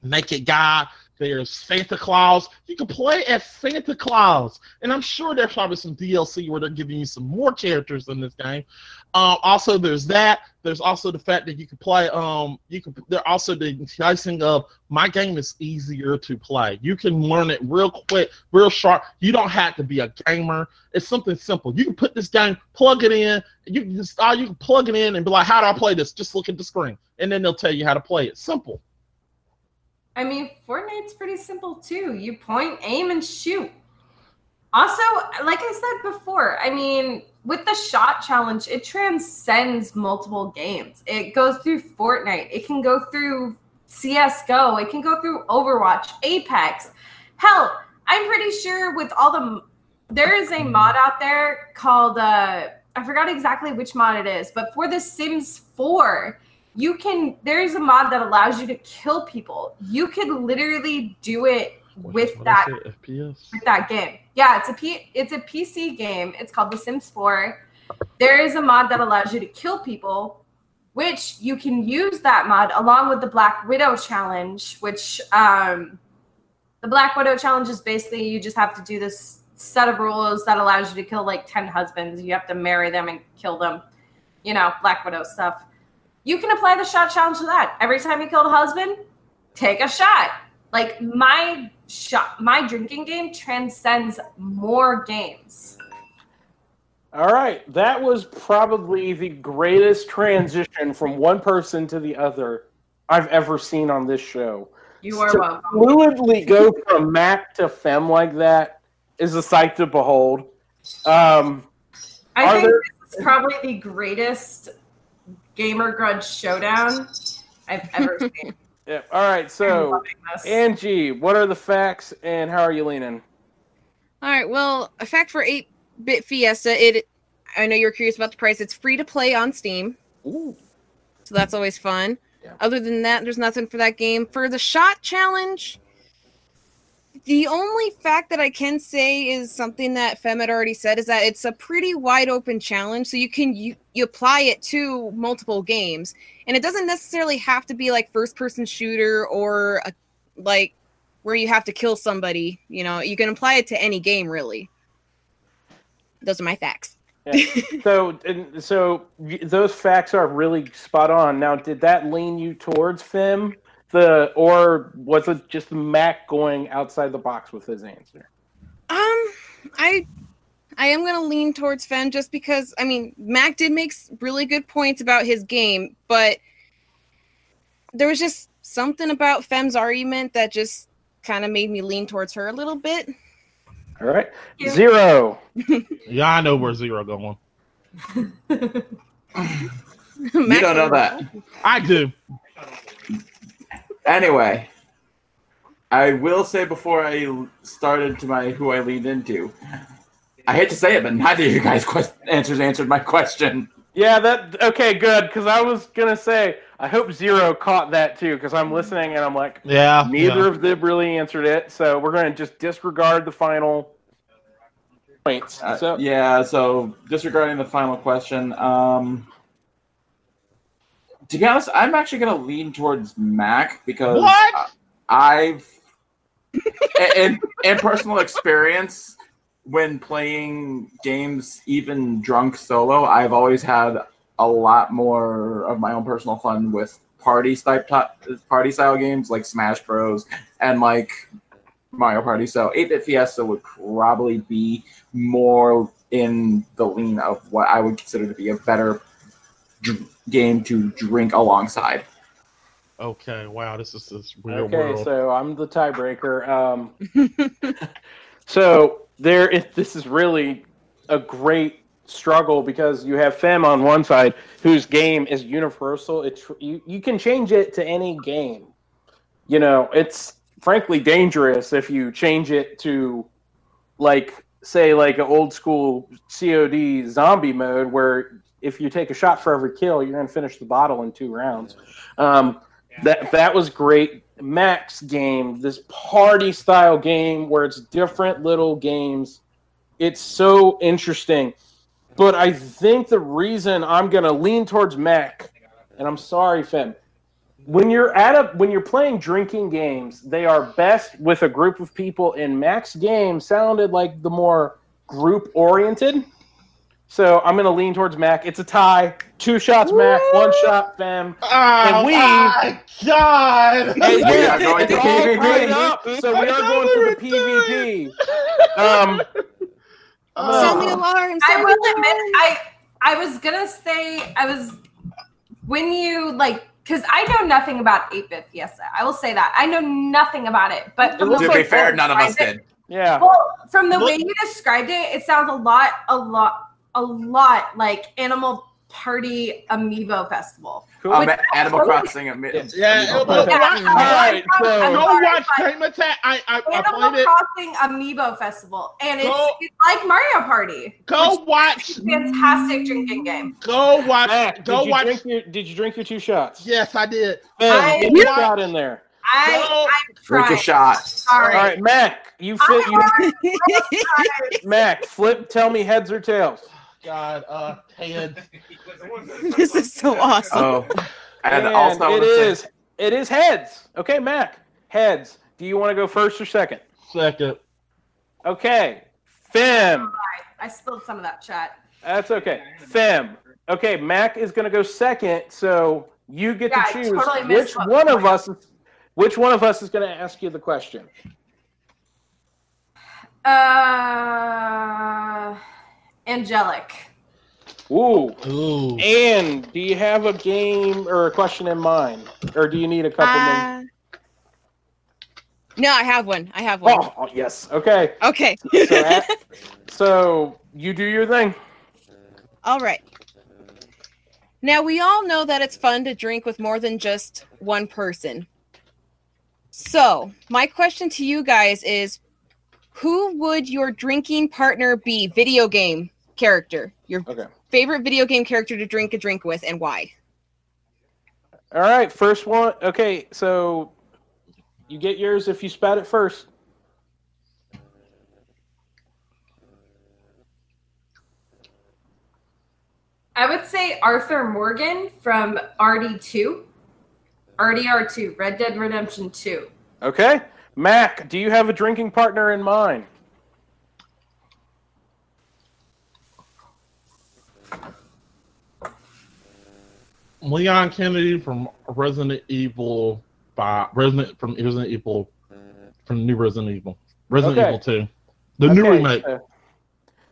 naked guy. There's Santa Claus. You can play as Santa Claus, and I'm sure there's probably some DLC where they're giving you some more characters in this game. Um, also, there's that. There's also the fact that you can play. Um, you can. There also the enticing of my game is easier to play. You can learn it real quick, real sharp. You don't have to be a gamer. It's something simple. You can put this game, plug it in. You can just, uh, you can plug it in and be like, "How do I play this?" Just look at the screen, and then they'll tell you how to play it. Simple.
I mean, Fortnite's pretty simple too. You point, aim, and shoot. Also, like I said before, I mean, with the shot challenge, it transcends multiple games. It goes through Fortnite, it can go through CSGO, it can go through Overwatch, Apex. Hell, I'm pretty sure with all the. There is a mod out there called. Uh, I forgot exactly which mod it is, but for The Sims 4, you can there's a mod that allows you to kill people. You could literally do it with
What
that
I say, FPS.
with that game. Yeah it's a P, it's a pc game. It's called the sims 4 there is a mod that allows you to kill people which you can use that mod along with the black widow challenge which um the black widow challenge is basically you just have to do this set of rules that allows you to kill like 10 husbands. You have to marry them and kill them. You know black widow stuff you can apply the shot challenge to that. Every time you killed a husband, take a shot. Like my shot, my drinking game transcends more games.
All right, that was probably the greatest transition from one person to the other I've ever seen on this show.
You are
To
welcome.
fluidly go from Mac to Fem like that is a sight to behold. Um,
I think
there-
this is probably the greatest gamer grudge showdown I've ever *laughs* seen.
yeah. All right, so. Angie, what are the facts and how are you leaning?
All right. Well, a fact for 8 bit Fiesta, it I know you're curious about the price. It's free to play on Steam.
Ooh.
So that's always fun.
Yeah.
Other than that, there's nothing for that game. For the shot challenge, the only fact that I can say is something that Fem had already said is that it's a pretty wide open challenge. So you can you, you apply it to multiple games, and it doesn't necessarily have to be like first person shooter or a, like where you have to kill somebody. You know, you can apply it to any game really. Those are my facts. *laughs*
So, and so those facts are really spot on. Now, did that lean you towards Fem, the or was it just Mac going outside the box with his answer?
Um, I I am gonna lean towards Fem just because I mean Mac did make really good points about his game, but there was just something about Fem's argument that just kind of made me lean towards her a little bit.
All right,
Yeah.
zero. *laughs*
Yeah, I know where zero going. *laughs*
You don't know that.
I do.
Anyway, I will say before I started to my who I leaned into, I hate to say it, but neither of you guys' quest- answers answered my question.
Yeah, that okay, good. Because I was gonna say, I hope zero caught that too. Because I'm listening and I'm like,
Yeah.
neither
yeah.
of them really answered it. So we're gonna just disregard the final points.
Uh, yeah, so disregarding the final question, um, to be honest, I'm actually going to lean towards Mac because
What?
I've, in, in personal experience, when playing games, even drunk solo, I've always had a lot more of my own personal fun with party type party style games like Smash Bros. and like Mario Party. So 8-bit Fiesta would probably be more in the lean of what I would consider to be a better game to drink alongside.
Okay. Wow. This is this real
okay,
world.
so I'm the tiebreaker. Um, *laughs* so there, if this is really a great struggle because you have Fem on one side, whose game is universal. It's you, you can change it to any game. You know, it's frankly dangerous if you change it to like say like an old school COD zombie mode where if you take a shot for every kill, you're going to finish the bottle in two rounds. Um, that that was great. Mac's game, this party style game where it's different little games. It's so interesting. But I think the reason I'm gonna lean towards Mac, and I'm sorry, Fem, when you're at a when you're playing drinking games, they are best with a group of people. And Mac's game sounded like the more group oriented. So I'm gonna lean towards Mac. It's a tie. Two shots Mac, one shot Fem.
Oh
And we-
my God. *laughs*
Hey,
We
yeah,
are going
it's
to
all
PvP.
tied *laughs* up, so we are going for the PvP. Um, *laughs*
Oh.
Sound the alarm!
I will
the
admit. I I was gonna say I was when you like because I know nothing about 8-bit Fiesta. I will say that I know nothing about it, but from the
To be fair, none of us
described it-
did.
yeah.
Well, from the
Look-
way you described it, it sounds a lot, a lot, a lot like Animal Party Amiibo Festival.
Cool.
Um, Animal Crossing. am-
Yeah,
Amiibo.
but-
Yeah,
Alright,
so-
I'm
Go watch
but
Attack. I I, I
Animal
played it.
Crossing Amiibo Festival, and it's,
Go-
it's like Mario Party.
Go watch.
fantastic drinking game.
Go watch.
Mac,
go
did you
watch.
drink your Did you drink your two shots?
Yes, I did.
Ben,
I-
get your
Yeah.
shot in there.
I, I'm
Drink a shot.
Sorry.
All right, Mac, you fit. You, *laughs* Mac, flip. Tell me heads or tails.
God, uh, *laughs* head. *laughs*
this is so awesome.
Oh, and,
And
also I
it
wanna say-
is. It is heads. Okay, Mac. Heads. Do you want to go first or second?
Second.
Okay. Fem.
I spilled some of that chat.
That's okay. Fem. Okay, Mac is going to go second, so you get
Yeah,
to choose
totally
which
missed
one of
point.
us. Which one of us is going to ask you the question?
Uh, angelic.
Ooh.
Ooh.
And do you have a game or a question in mind, or do you need a couple minutes?
Uh, no, I have one. I have one.
Oh, oh, yes. Okay.
Okay.
So, at, so you do your thing.
All right. Now, we all know that it's fun to drink with more than just one person. So, my question to you guys is who would your drinking partner be? Video game character, your
okay.
favorite video game character to drink a drink with, and why.
All right, first one. Okay, so you get yours if you spat it first.
I would say Arthur Morgan from RD2. RDR2, Red Dead Redemption 2.
Okay. Mac, do you have a drinking partner in mind?
Leon Kennedy from Resident Evil by Resident from Resident Evil from New Resident Evil. Resident
okay.
Evil Two, the
okay.
new remake.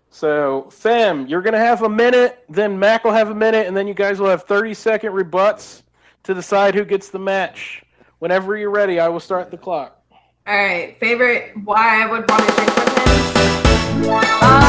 So, Fem, you're gonna have a minute, then Mac will have a minute, and then you guys will have 30 second rebuts to decide who gets the match. Whenever you're ready, I will start the clock.
All right, favorite why I would want to drink with him.
Uh,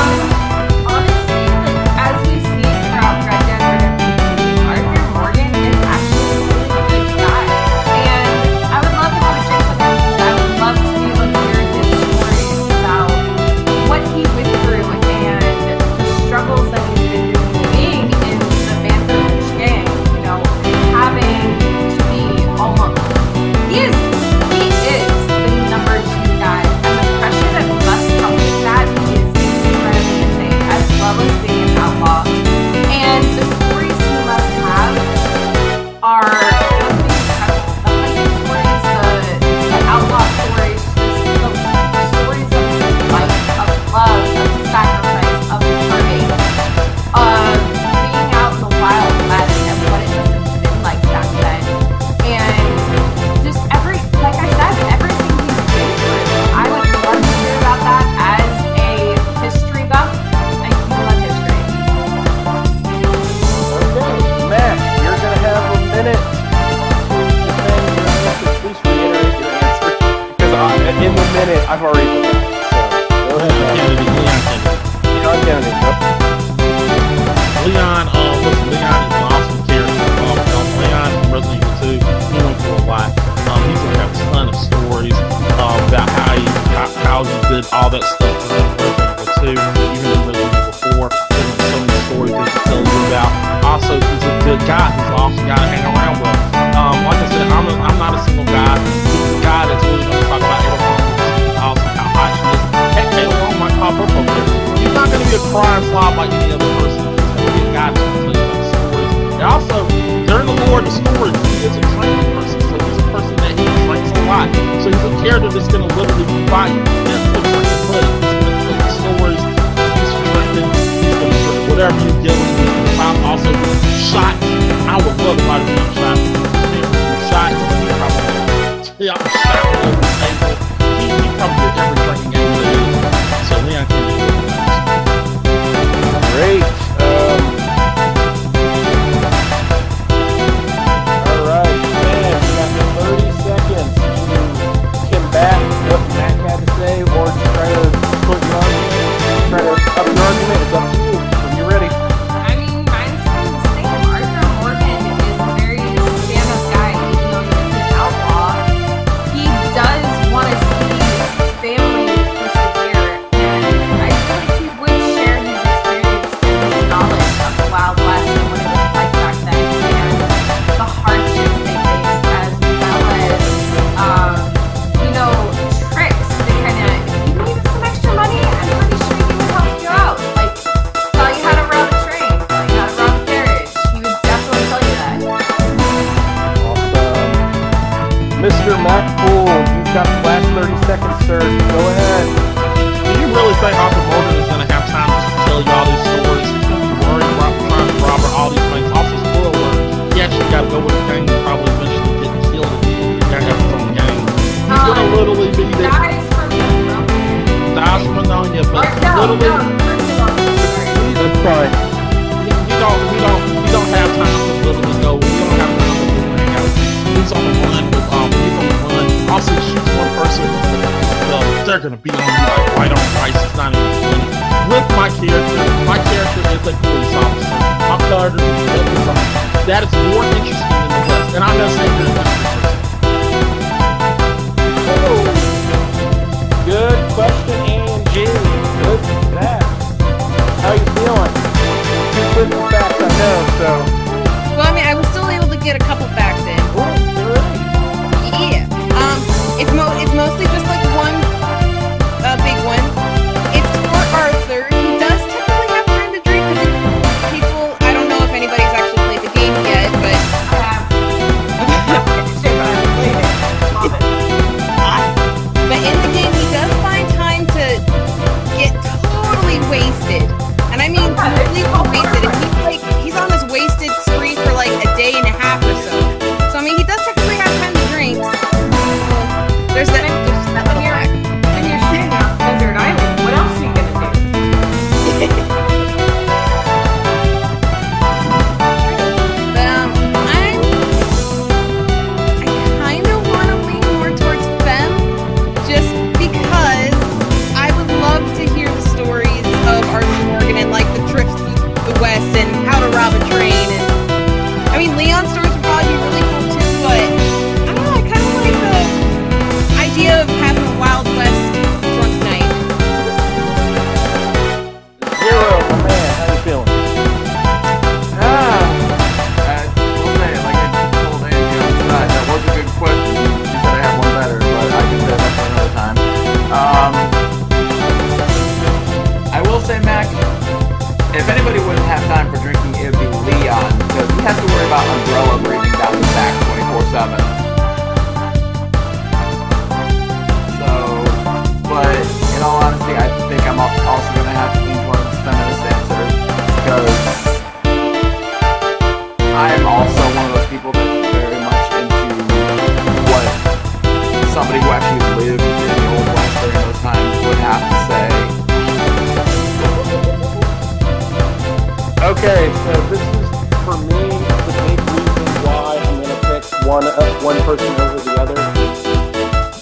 Okay, so this is for me the big reason why I'm gonna pick one uh, one person over the other.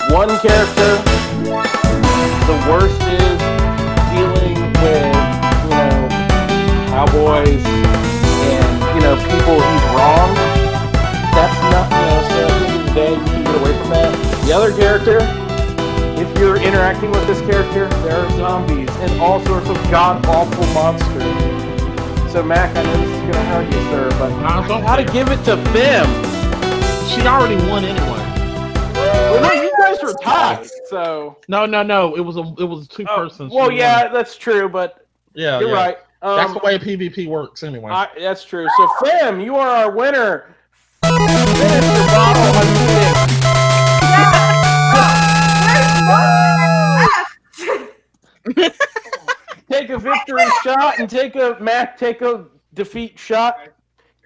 One character. The worst is dealing with you know cowboys and you know people he's wrong. That's not you know. So at the end of the day, you can get away from that. The other character. If you're interacting with this character, there are zombies and all sorts of god awful monsters. So Mac, I know this is gonna hurt you, sir, but
I
I
don't
gotta
care.
give it to them.
She already won anyway.
Well, no, you guys were tied, so.
No, no, no. It was a it was two
Oh,
persons.
well,
She
yeah,
won.
that's true, but
yeah,
you're
yeah.
right. Um,
That's the way PvP works anyway.
I, that's true. So, Fem, you are our winner. *laughs* *laughs* Finish your bottle of Take a victory shot and take a Mac. Take a defeat shot.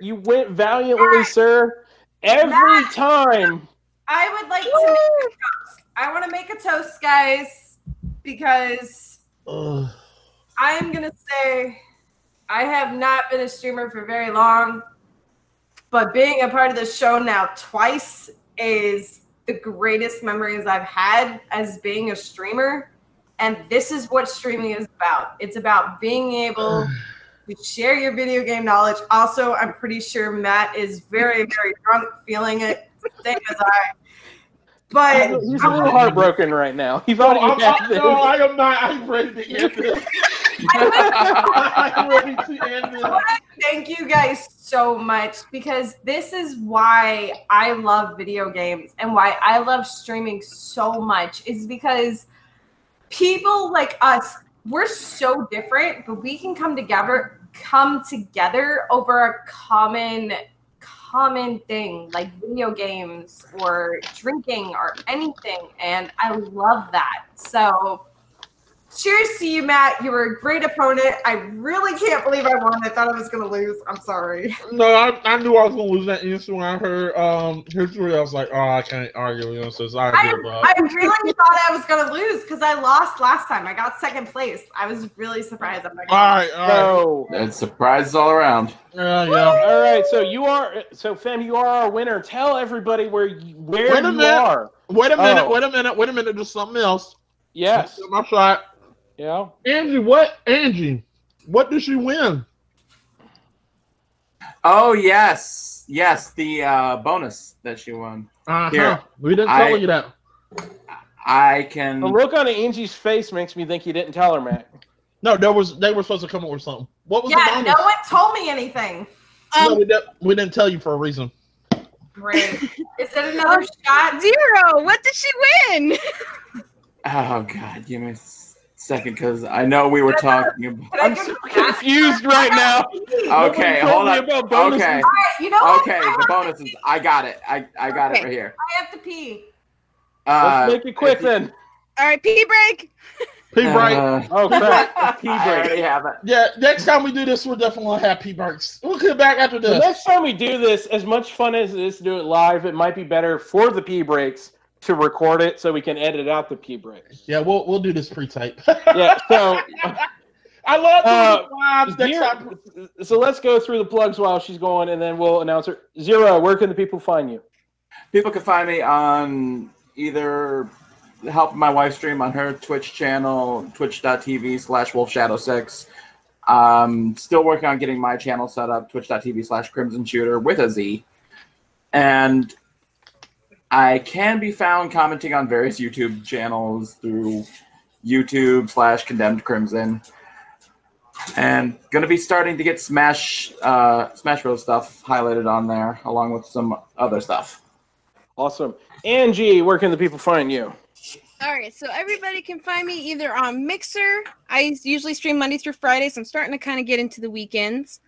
You went valiantly, sir. Every time.
I would like to make a toast. I want to make a toast, guys, because
Ugh.
I'm gonna say I have not been a streamer for very long, but being a part of the show now twice is the greatest memories I've had as being a streamer. And this is what streaming is about. It's about being able *sighs* to share your video game knowledge. Also, I'm pretty sure Matt is very, very drunk, feeling it, same as I. But
He's a little heartbroken right now. He
No,
thought
I'm,
he had
I,
this.
no, I am not. I'm ready to end this. *laughs* I'm ready to end this.
Thank you guys so much because this is why I love video games and why I love streaming so much is because people like us we're so different but we can come together come together over a common common thing like video games or drinking or anything and I love that. So Cheers to you, Matt. You were a great opponent. I really can't believe I won. I thought I was going to lose. I'm sorry.
No, I, I knew I was gonna lose that instant when I heard um history. I was like, oh, I can't argue with him, so I
I. I really thought I was going to lose because I lost last time. I got second place. I was really surprised. I'm like,
all right, all right,
So,
It's surprises all around.
yeah, yeah.
all right. So you are. So Fem. you are our winner. Tell everybody where you, where
Wait a
you
minute.
are.
Wait a minute,
Oh.
wait a minute, wait a minute. There's something else.
Yes.
My shot.
Yeah.
Angie, what? Angie, what did she win?
Oh yes, yes, the uh, bonus that she won.
Uh-huh.
Here,
We didn't
I-
tell you that.
I can.
The look on Angie's face makes me think you didn't tell her, Mac.
No, there was they were supposed to come up with something. What was
yeah,
the
no one told me anything.
no,
Um,
we, didn't, we didn't tell you for a reason.
Great. *laughs* Is it another shot?
Zero. What did she win?
Oh God, give me a s- second because I know we were talking about.
I
I'm so
to the bathroom?
confused right now. *laughs*
Okay, hold on.
about.
Okay,
All right, you know what?
okay,
I
the bonuses. I got it. I I got it right here.
I have to pee.
Uh,
Let's make it quick
if-
then.
All right, pee break.
Pee break.
Uh,
Oh crap. *laughs* Pee
I
break.
already have it.
yeah, next time we do this, we're definitely gonna have pee breaks. We'll come back after
The
this.
next time we do this, as much fun as it is to do it live, it might be better for the pee breaks to record it so we can edit out the pee breaks.
Yeah, we'll we'll do this pre-tape. *laughs*
Yeah, so
I love
Uh,
doing the lives
Zero-
time.
so let's go through the plugs while she's going, and then we'll announce her. Zero, where can the people find you?
People can find me on either help my wife stream on her Twitch channel, twitch.tv slash wolfshadow6. Um, still working on getting my channel set up, twitch.tv slash crimson shooter with a Z. And I can be found commenting on various YouTube channels through YouTube slash condemned crimson. And gonna be starting to get Smash uh, Smash Bros stuff highlighted on there, along with some other stuff.
Awesome. Angie, where can the people find you?
All right, so everybody can find me either on Mixer. I usually stream Monday through Friday, so I'm starting to kind of get into the weekends.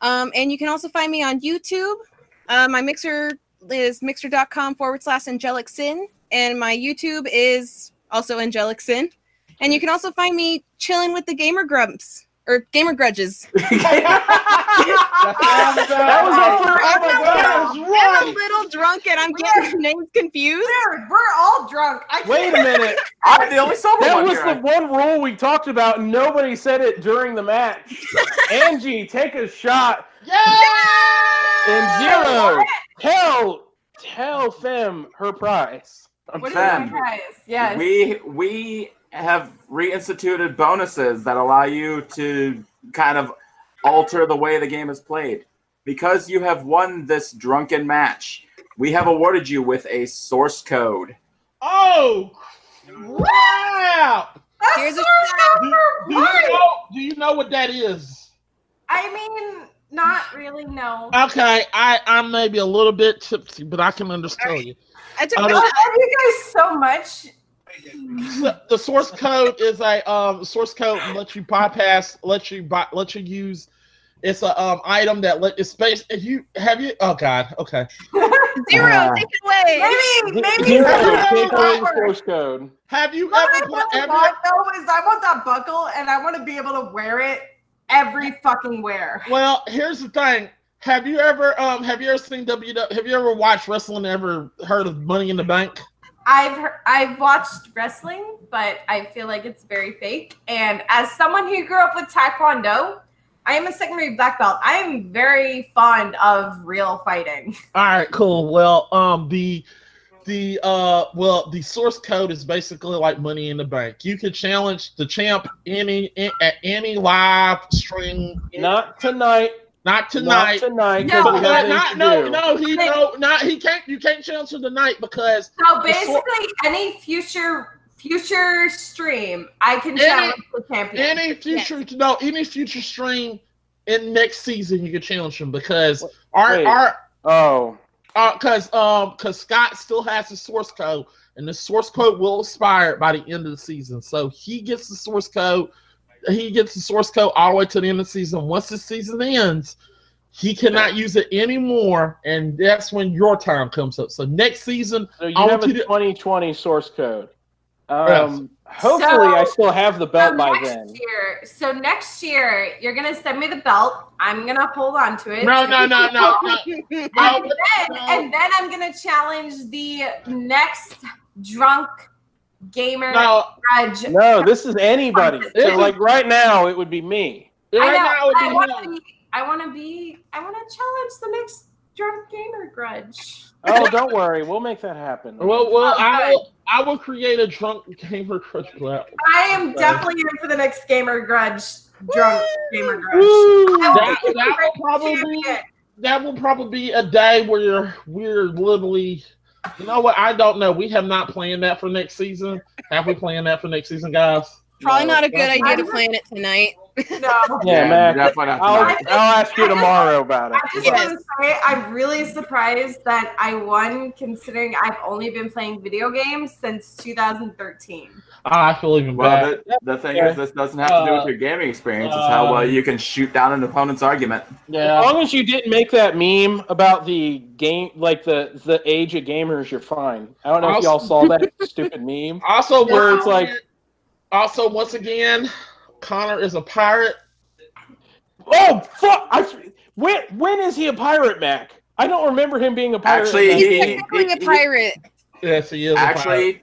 Um, and you can also find me on YouTube. Uh, my Mixer is mixer.com forward slash angelic sin. And my YouTube is also angelic sin. And you can also find me chilling with the gamer grumps or gamer grudges. *laughs* *laughs*
That was our first.
Oh my god,
I'm a little drunk and I'm getting names confused.
We're, we're all drunk. I
Wait a minute. *laughs*
I'm the only sober
That
one
was
here.
the one rule we talked about. Nobody said it during the match. Angie, take a shot. And zero. Tell, tell Fem her prize. I'm
What is
sorry.
that, guys? Yes.
We we have reinstituted bonuses that allow you to kind of alter the way the game is played. Because you have won this drunken match, we have awarded you with a source code.
Oh, wow!
That's
Here's a
so
Do, do you know? Do you know what that is?
I mean, not really. No.
Okay, I I'm maybe a little bit tipsy, but I can understand you.
I took
Oh,
I
no.
love you guys so much.
The- The source code is a um source code lets you bypass, lets you buy, lets you use. It's a um item that let it's space. If you have you, oh god, okay. *laughs*
zero,
Uh,
take it away.
Maybe, maybe.
Zero,
Yeah.
take away the source code.
Have you
What I
ever put
really
ever?
want though is I want that buckle and I want to be able to wear it every fucking where.
Well, here's the thing. Have you ever um have you ever seen W? Have you ever watched wrestling? Ever heard of Money in the Bank?
I've heard, I've watched wrestling, but I feel like it's very fake. And as someone who grew up with Taekwondo, I am a secondary black belt. I am very fond of real fighting. *laughs*
All right, cool. Well, um, the the uh, well, the source code is basically like Money in the Bank. You can challenge the champ any in, at any live stream.
Not tonight.
not tonight.
Not tonight.
No,
'cause we
But not, no, no, he no, not he can't. You can't challenge him tonight because
So basically,
sor-
any future future stream, I can
Any-
challenge the champion.
any future no any future stream in next season you can challenge him because our
Wait.
our
Oh,
Uh, cause um, cause Scott still has the source code, and the source code will expire by the end of the season. So he gets the source code. He gets the source code all the way to the end of the season. Once the season ends, he cannot use it anymore, and that's when your time comes up. So next season,
so you
I
have a 2020 source code.
Yes.
Hopefully, I still have the
So
belt by
next
then.
year, so next year, you're gonna send me the belt. I'm gonna hold on to it.
no, no, no, no, no, *laughs*
And
no,
then,
no.
and then I'm gonna challenge the next drunk gamer
no.
grudge.
No, this is anybody.
This
So,
is-
like right now, it would be me.
I
Right
know.
now, it would
I
be
want
him.
to be. I want to be. I want to challenge the next drunk gamer grudge.
Oh, don't worry, we'll make that happen.
Well, well, I will. I will create a drunk gamer crush club.
I am definitely in for the next gamer grudge. Drunk gamer grudge.
Woo!
I will
That, that will probably be
champion.
that will probably be a day where we're literally you know what i don't know we have not planned that for next season have we planned that for next season guys
Probably
No,
not a good idea to plan it tonight.
No.
Yeah,
you
Mac.
definitely have to
I'll. I'll ask you tomorrow about it.
I just
Yes.
want to say I'm really surprised that I won, considering I've only been playing video games since 2013.
I feel even
Well,
bad.
the, the thing is, this doesn't have to do with
Uh,
your gaming experience. It's how well
um,
you can shoot down an opponent's argument.
Yeah.
As long as you didn't make that meme about the game, like the the age of gamers, you're fine. I don't know if y'all saw that stupid meme. *laughs*
Also,
Where it's like-
also once again, Connor is a pirate.
Oh fuck! I, when when is he a pirate, Mac? I don't remember him being a pirate.
Actually,
in that
he-
game.
he-
Technically a
he-
pirate.
Yes, he is. a pirate.
Actually,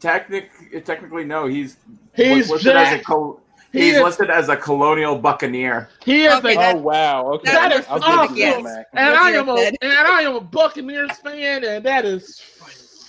technic, technically, no. He's
he's
listed as a
Jack.
col-
He
he's
is,
listed as a colonial buccaneer.
he is
Okay,
a,
that-
oh wow! Okay,
that is
I'll give you
awesome.
that, Mac.
and
That's
I am
I
a
said.
and I am a Buccaneers fan, and that is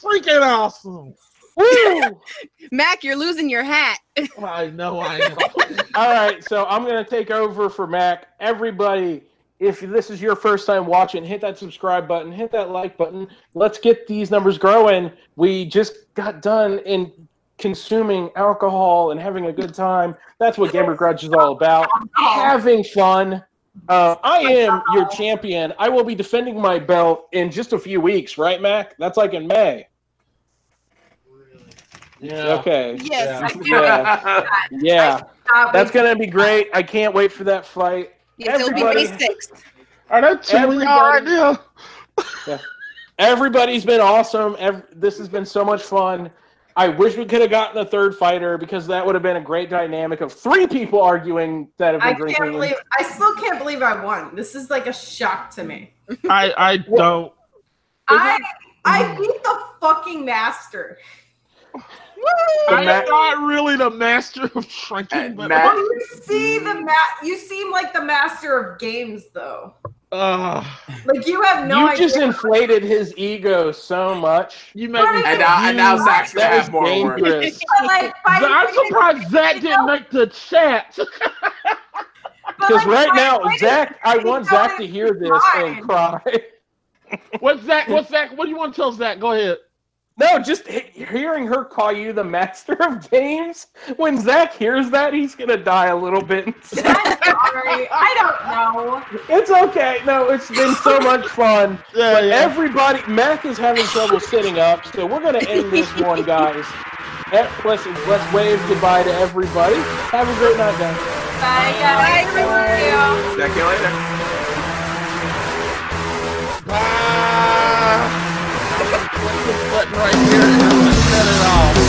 freaking awesome.
Woo! *laughs*
Mac, you're losing your hat. *laughs*
I know I am. *laughs*
All right, so I'm gonna take over for Mac. Everybody, if this is your first time watching, hit that subscribe button, hit that like button. Let's get these numbers growing. We just got done in consuming alcohol and having a good time. That's what Gamer Grudge is all about. Having fun. Uh, I am your champion. I will be defending my belt in just a few weeks, right, Mac? That's like in May.
Yeah.
Okay.
Yes.
Yeah. *laughs* Yeah.
Uh,
That's gonna be great. I can't wait for that fight.
Yes, it'll be May
Everybody-
6th.
Are they chilling y'all right
Everybody-
now?
Everybody's been awesome. Ev- this has been so much fun. I wish we could have gotten a third fighter because that would have been a great dynamic of three people arguing that have been
I
drinking.
can't believe. I still can't believe I won. This is like a shock to me. *laughs*
I I don't.
I I beat the fucking master.
The
I
ma-
am not really the master of drinking, but
Matt-
You see the ma- You seem like the master of games, though.
uh,
Like you have no
you
idea.
just inflated his ego so much.
you make me.
and now, and now Zach's gonna have
is
more work.
dangerous.
But, like,
I'm surprised Zach didn't make the chat. *laughs*
Because
like,
right now, Zach, I want Zach to hear this and cry.
What's Zach? What's Zach? What do you want to tell Zach? Go ahead.
No, just hearing her call you the master of games. When Zach hears that, he's gonna die a little bit. *laughs* *laughs*
sorry, I don't know.
It's okay. No, it's been so much fun. *laughs*
Yeah,
but
yeah.
everybody, Mac is having trouble sitting up, so we're gonna end this one, guys. Eh, let's let's wave goodbye to everybody. Have a great night, guys.
Bye, guys.
Bye, everyone.
You
later. Bye right here and set it off.